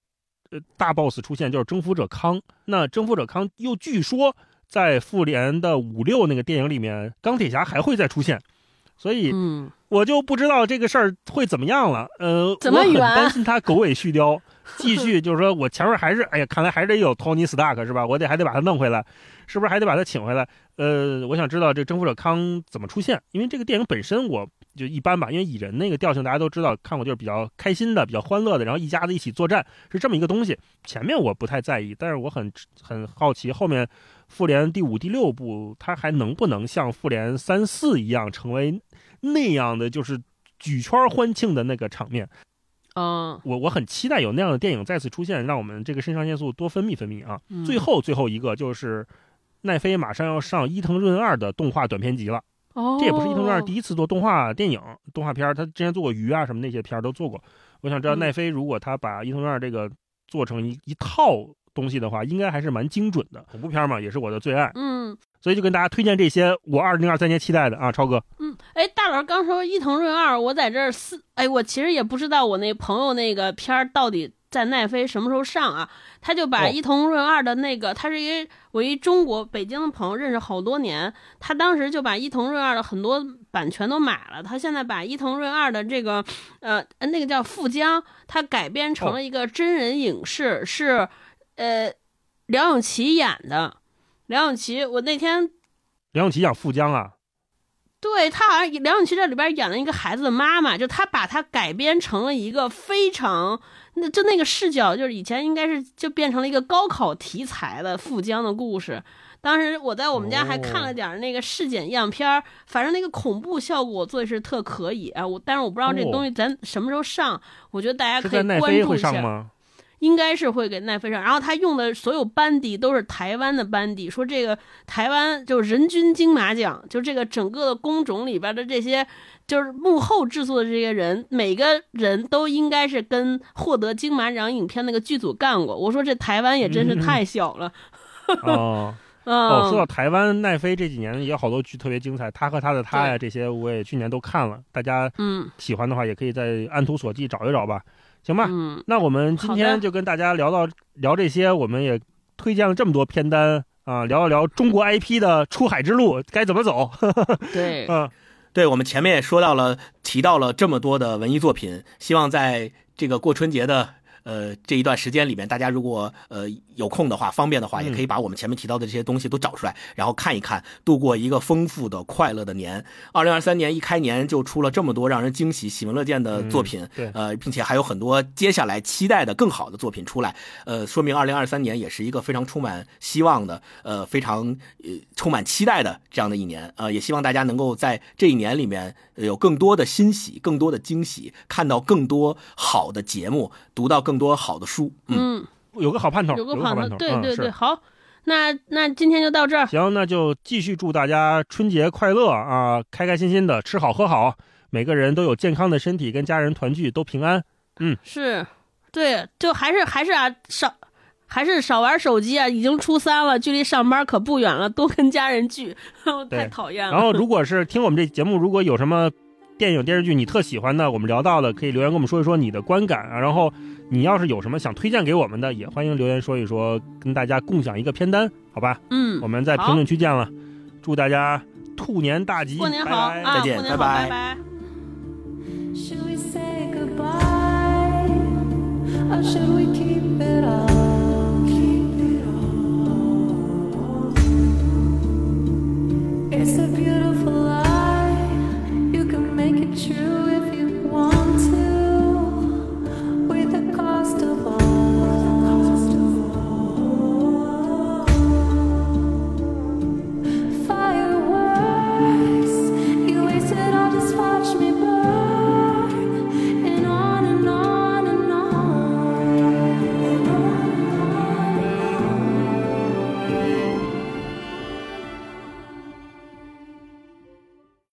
呃大 boss 出现，就是征服者康。那征服者康又据说在复联的五六那个电影里面，钢铁侠还会再出现，所以嗯，我就不知道这个事儿会怎么样了。呃，我很怎么圆担心他狗尾续貂，继续就是说我前面还是哎呀，看来还得有 Tony Stark 是吧？我得还得把他弄回来，是不是还得把他请回来？呃，我想知道这征服者康怎么出现，因为这个电影本身我就一般吧，因为蚁人那个调性大家都知道，看过就是比较开心的、比较欢乐的，然后一家子一起作战是这么一个东西。前面我不太在意，但是我很很好奇后面复联第五、第六部它还能不能像复联三四一样成为那样的就是举圈欢庆的那个场面。嗯，我我很期待有那样的电影再次出现，让我们这个肾上腺素多分泌分泌啊。嗯最后最后一个就是奈飞马上要上伊藤润二的动画短片集了。哦，这也不是伊藤润二第一次做动画电影、动画片儿，他之前做过鱼啊什么那些片儿都做过。我想知道嗯奈飞如果他把伊藤润二这个做成一一套东西的话，应该还是蛮精准的。恐怖片嘛，也是我的最爱，嗯所以就跟大家推荐这些我二零二三年期待的啊，超哥。嗯，哎，大老师刚说伊藤润二，我在这儿四，哎，我其实也不知道我那朋友那个片儿到底在奈飞什么时候上啊？他就把哦伊藤润二的那个，他是一我一中国北京的朋友，认识好多年，他当时就把伊藤润二的很多版权都买了，他现在把伊藤润二的这个呃那个叫富江，他改编成了一个真人影视，是呃梁咏琪演的。梁咏琪，我那天梁咏琪演富江啊，对他好像梁咏琪这里边演了一个孩子的妈妈，就他把她改编成了一个非常，那就那个视角，就是以前应该是就变成了一个高考题材的富江的故事。当时我在我们家还看了点那个试剪样片儿，反正那个恐怖效果做的是特可以啊。我但是我不知道这哦东西咱什么时候上，我觉得大家可以关注一下。应该是会给奈飞上，然后他用的所有班底都是台湾的班底，说这个台湾就人均金马奖，就这个整个的工种里边的这些，就是幕后制作的这些人，每个人都应该是跟获得金马奖影片那个剧组干过。我说这台湾也真是太小了，(laughs) 哦嗯，哦，说到台湾奈飞这几年也有好多剧特别精彩，他和他的他呀这些我也去年都看了，大家嗯。喜欢的话也可以在按图索骥找一找吧，行吧？嗯，那我们今天就跟大家聊到聊这些，我们也推荐了这么多片单啊，聊一聊中国 IP 的出海之路该怎么走。对，(laughs) 嗯，对我们前面也说到了，提到了这么多的文艺作品，希望在这个过春节的呃这一段时间里面，大家如果呃有空的话、方便的话，嗯也可以把我们前面提到的这些东西都找出来，然后看一看，度过一个丰富的、快乐的年。二零二三年一开年就出了这么多让人惊喜、喜闻乐见的作品，嗯对。呃，并且还有很多接下来期待的更好的作品出来，呃，说明二零二三年也是一个非常充满希望的，呃，非常呃充满期待的这样的一年，呃，也希望大家能够在这一年里面呃有更多的欣喜，更多的惊喜，看到更多好的节目，读到更多好的书，嗯，嗯，有个好盼头，有个好盼头，对嗯对对，是。好，那那今天就到这儿，行，那就继续祝大家春节快乐啊，开开心心的，吃好喝好，每个人都有健康的身体，跟家人团聚都平安。嗯。是，对，就还是还是啊，少还是少玩手机啊！已经初三了，距离上班可不远了，多跟家人聚，(laughs) 太讨厌了。(laughs) 然后，如果是听我们这节目，如果有什么电影电视剧你特喜欢的，我们聊到的，可以留言跟我们说一说你的观感啊。然后你要是有什么想推荐给我们的，也欢迎留言说一说，跟大家共享一个片单，好吧？嗯，我们在评论区见了，祝大家兔年大吉，过年好，拜拜啊、再见，拜拜。It's a beautiful life. true.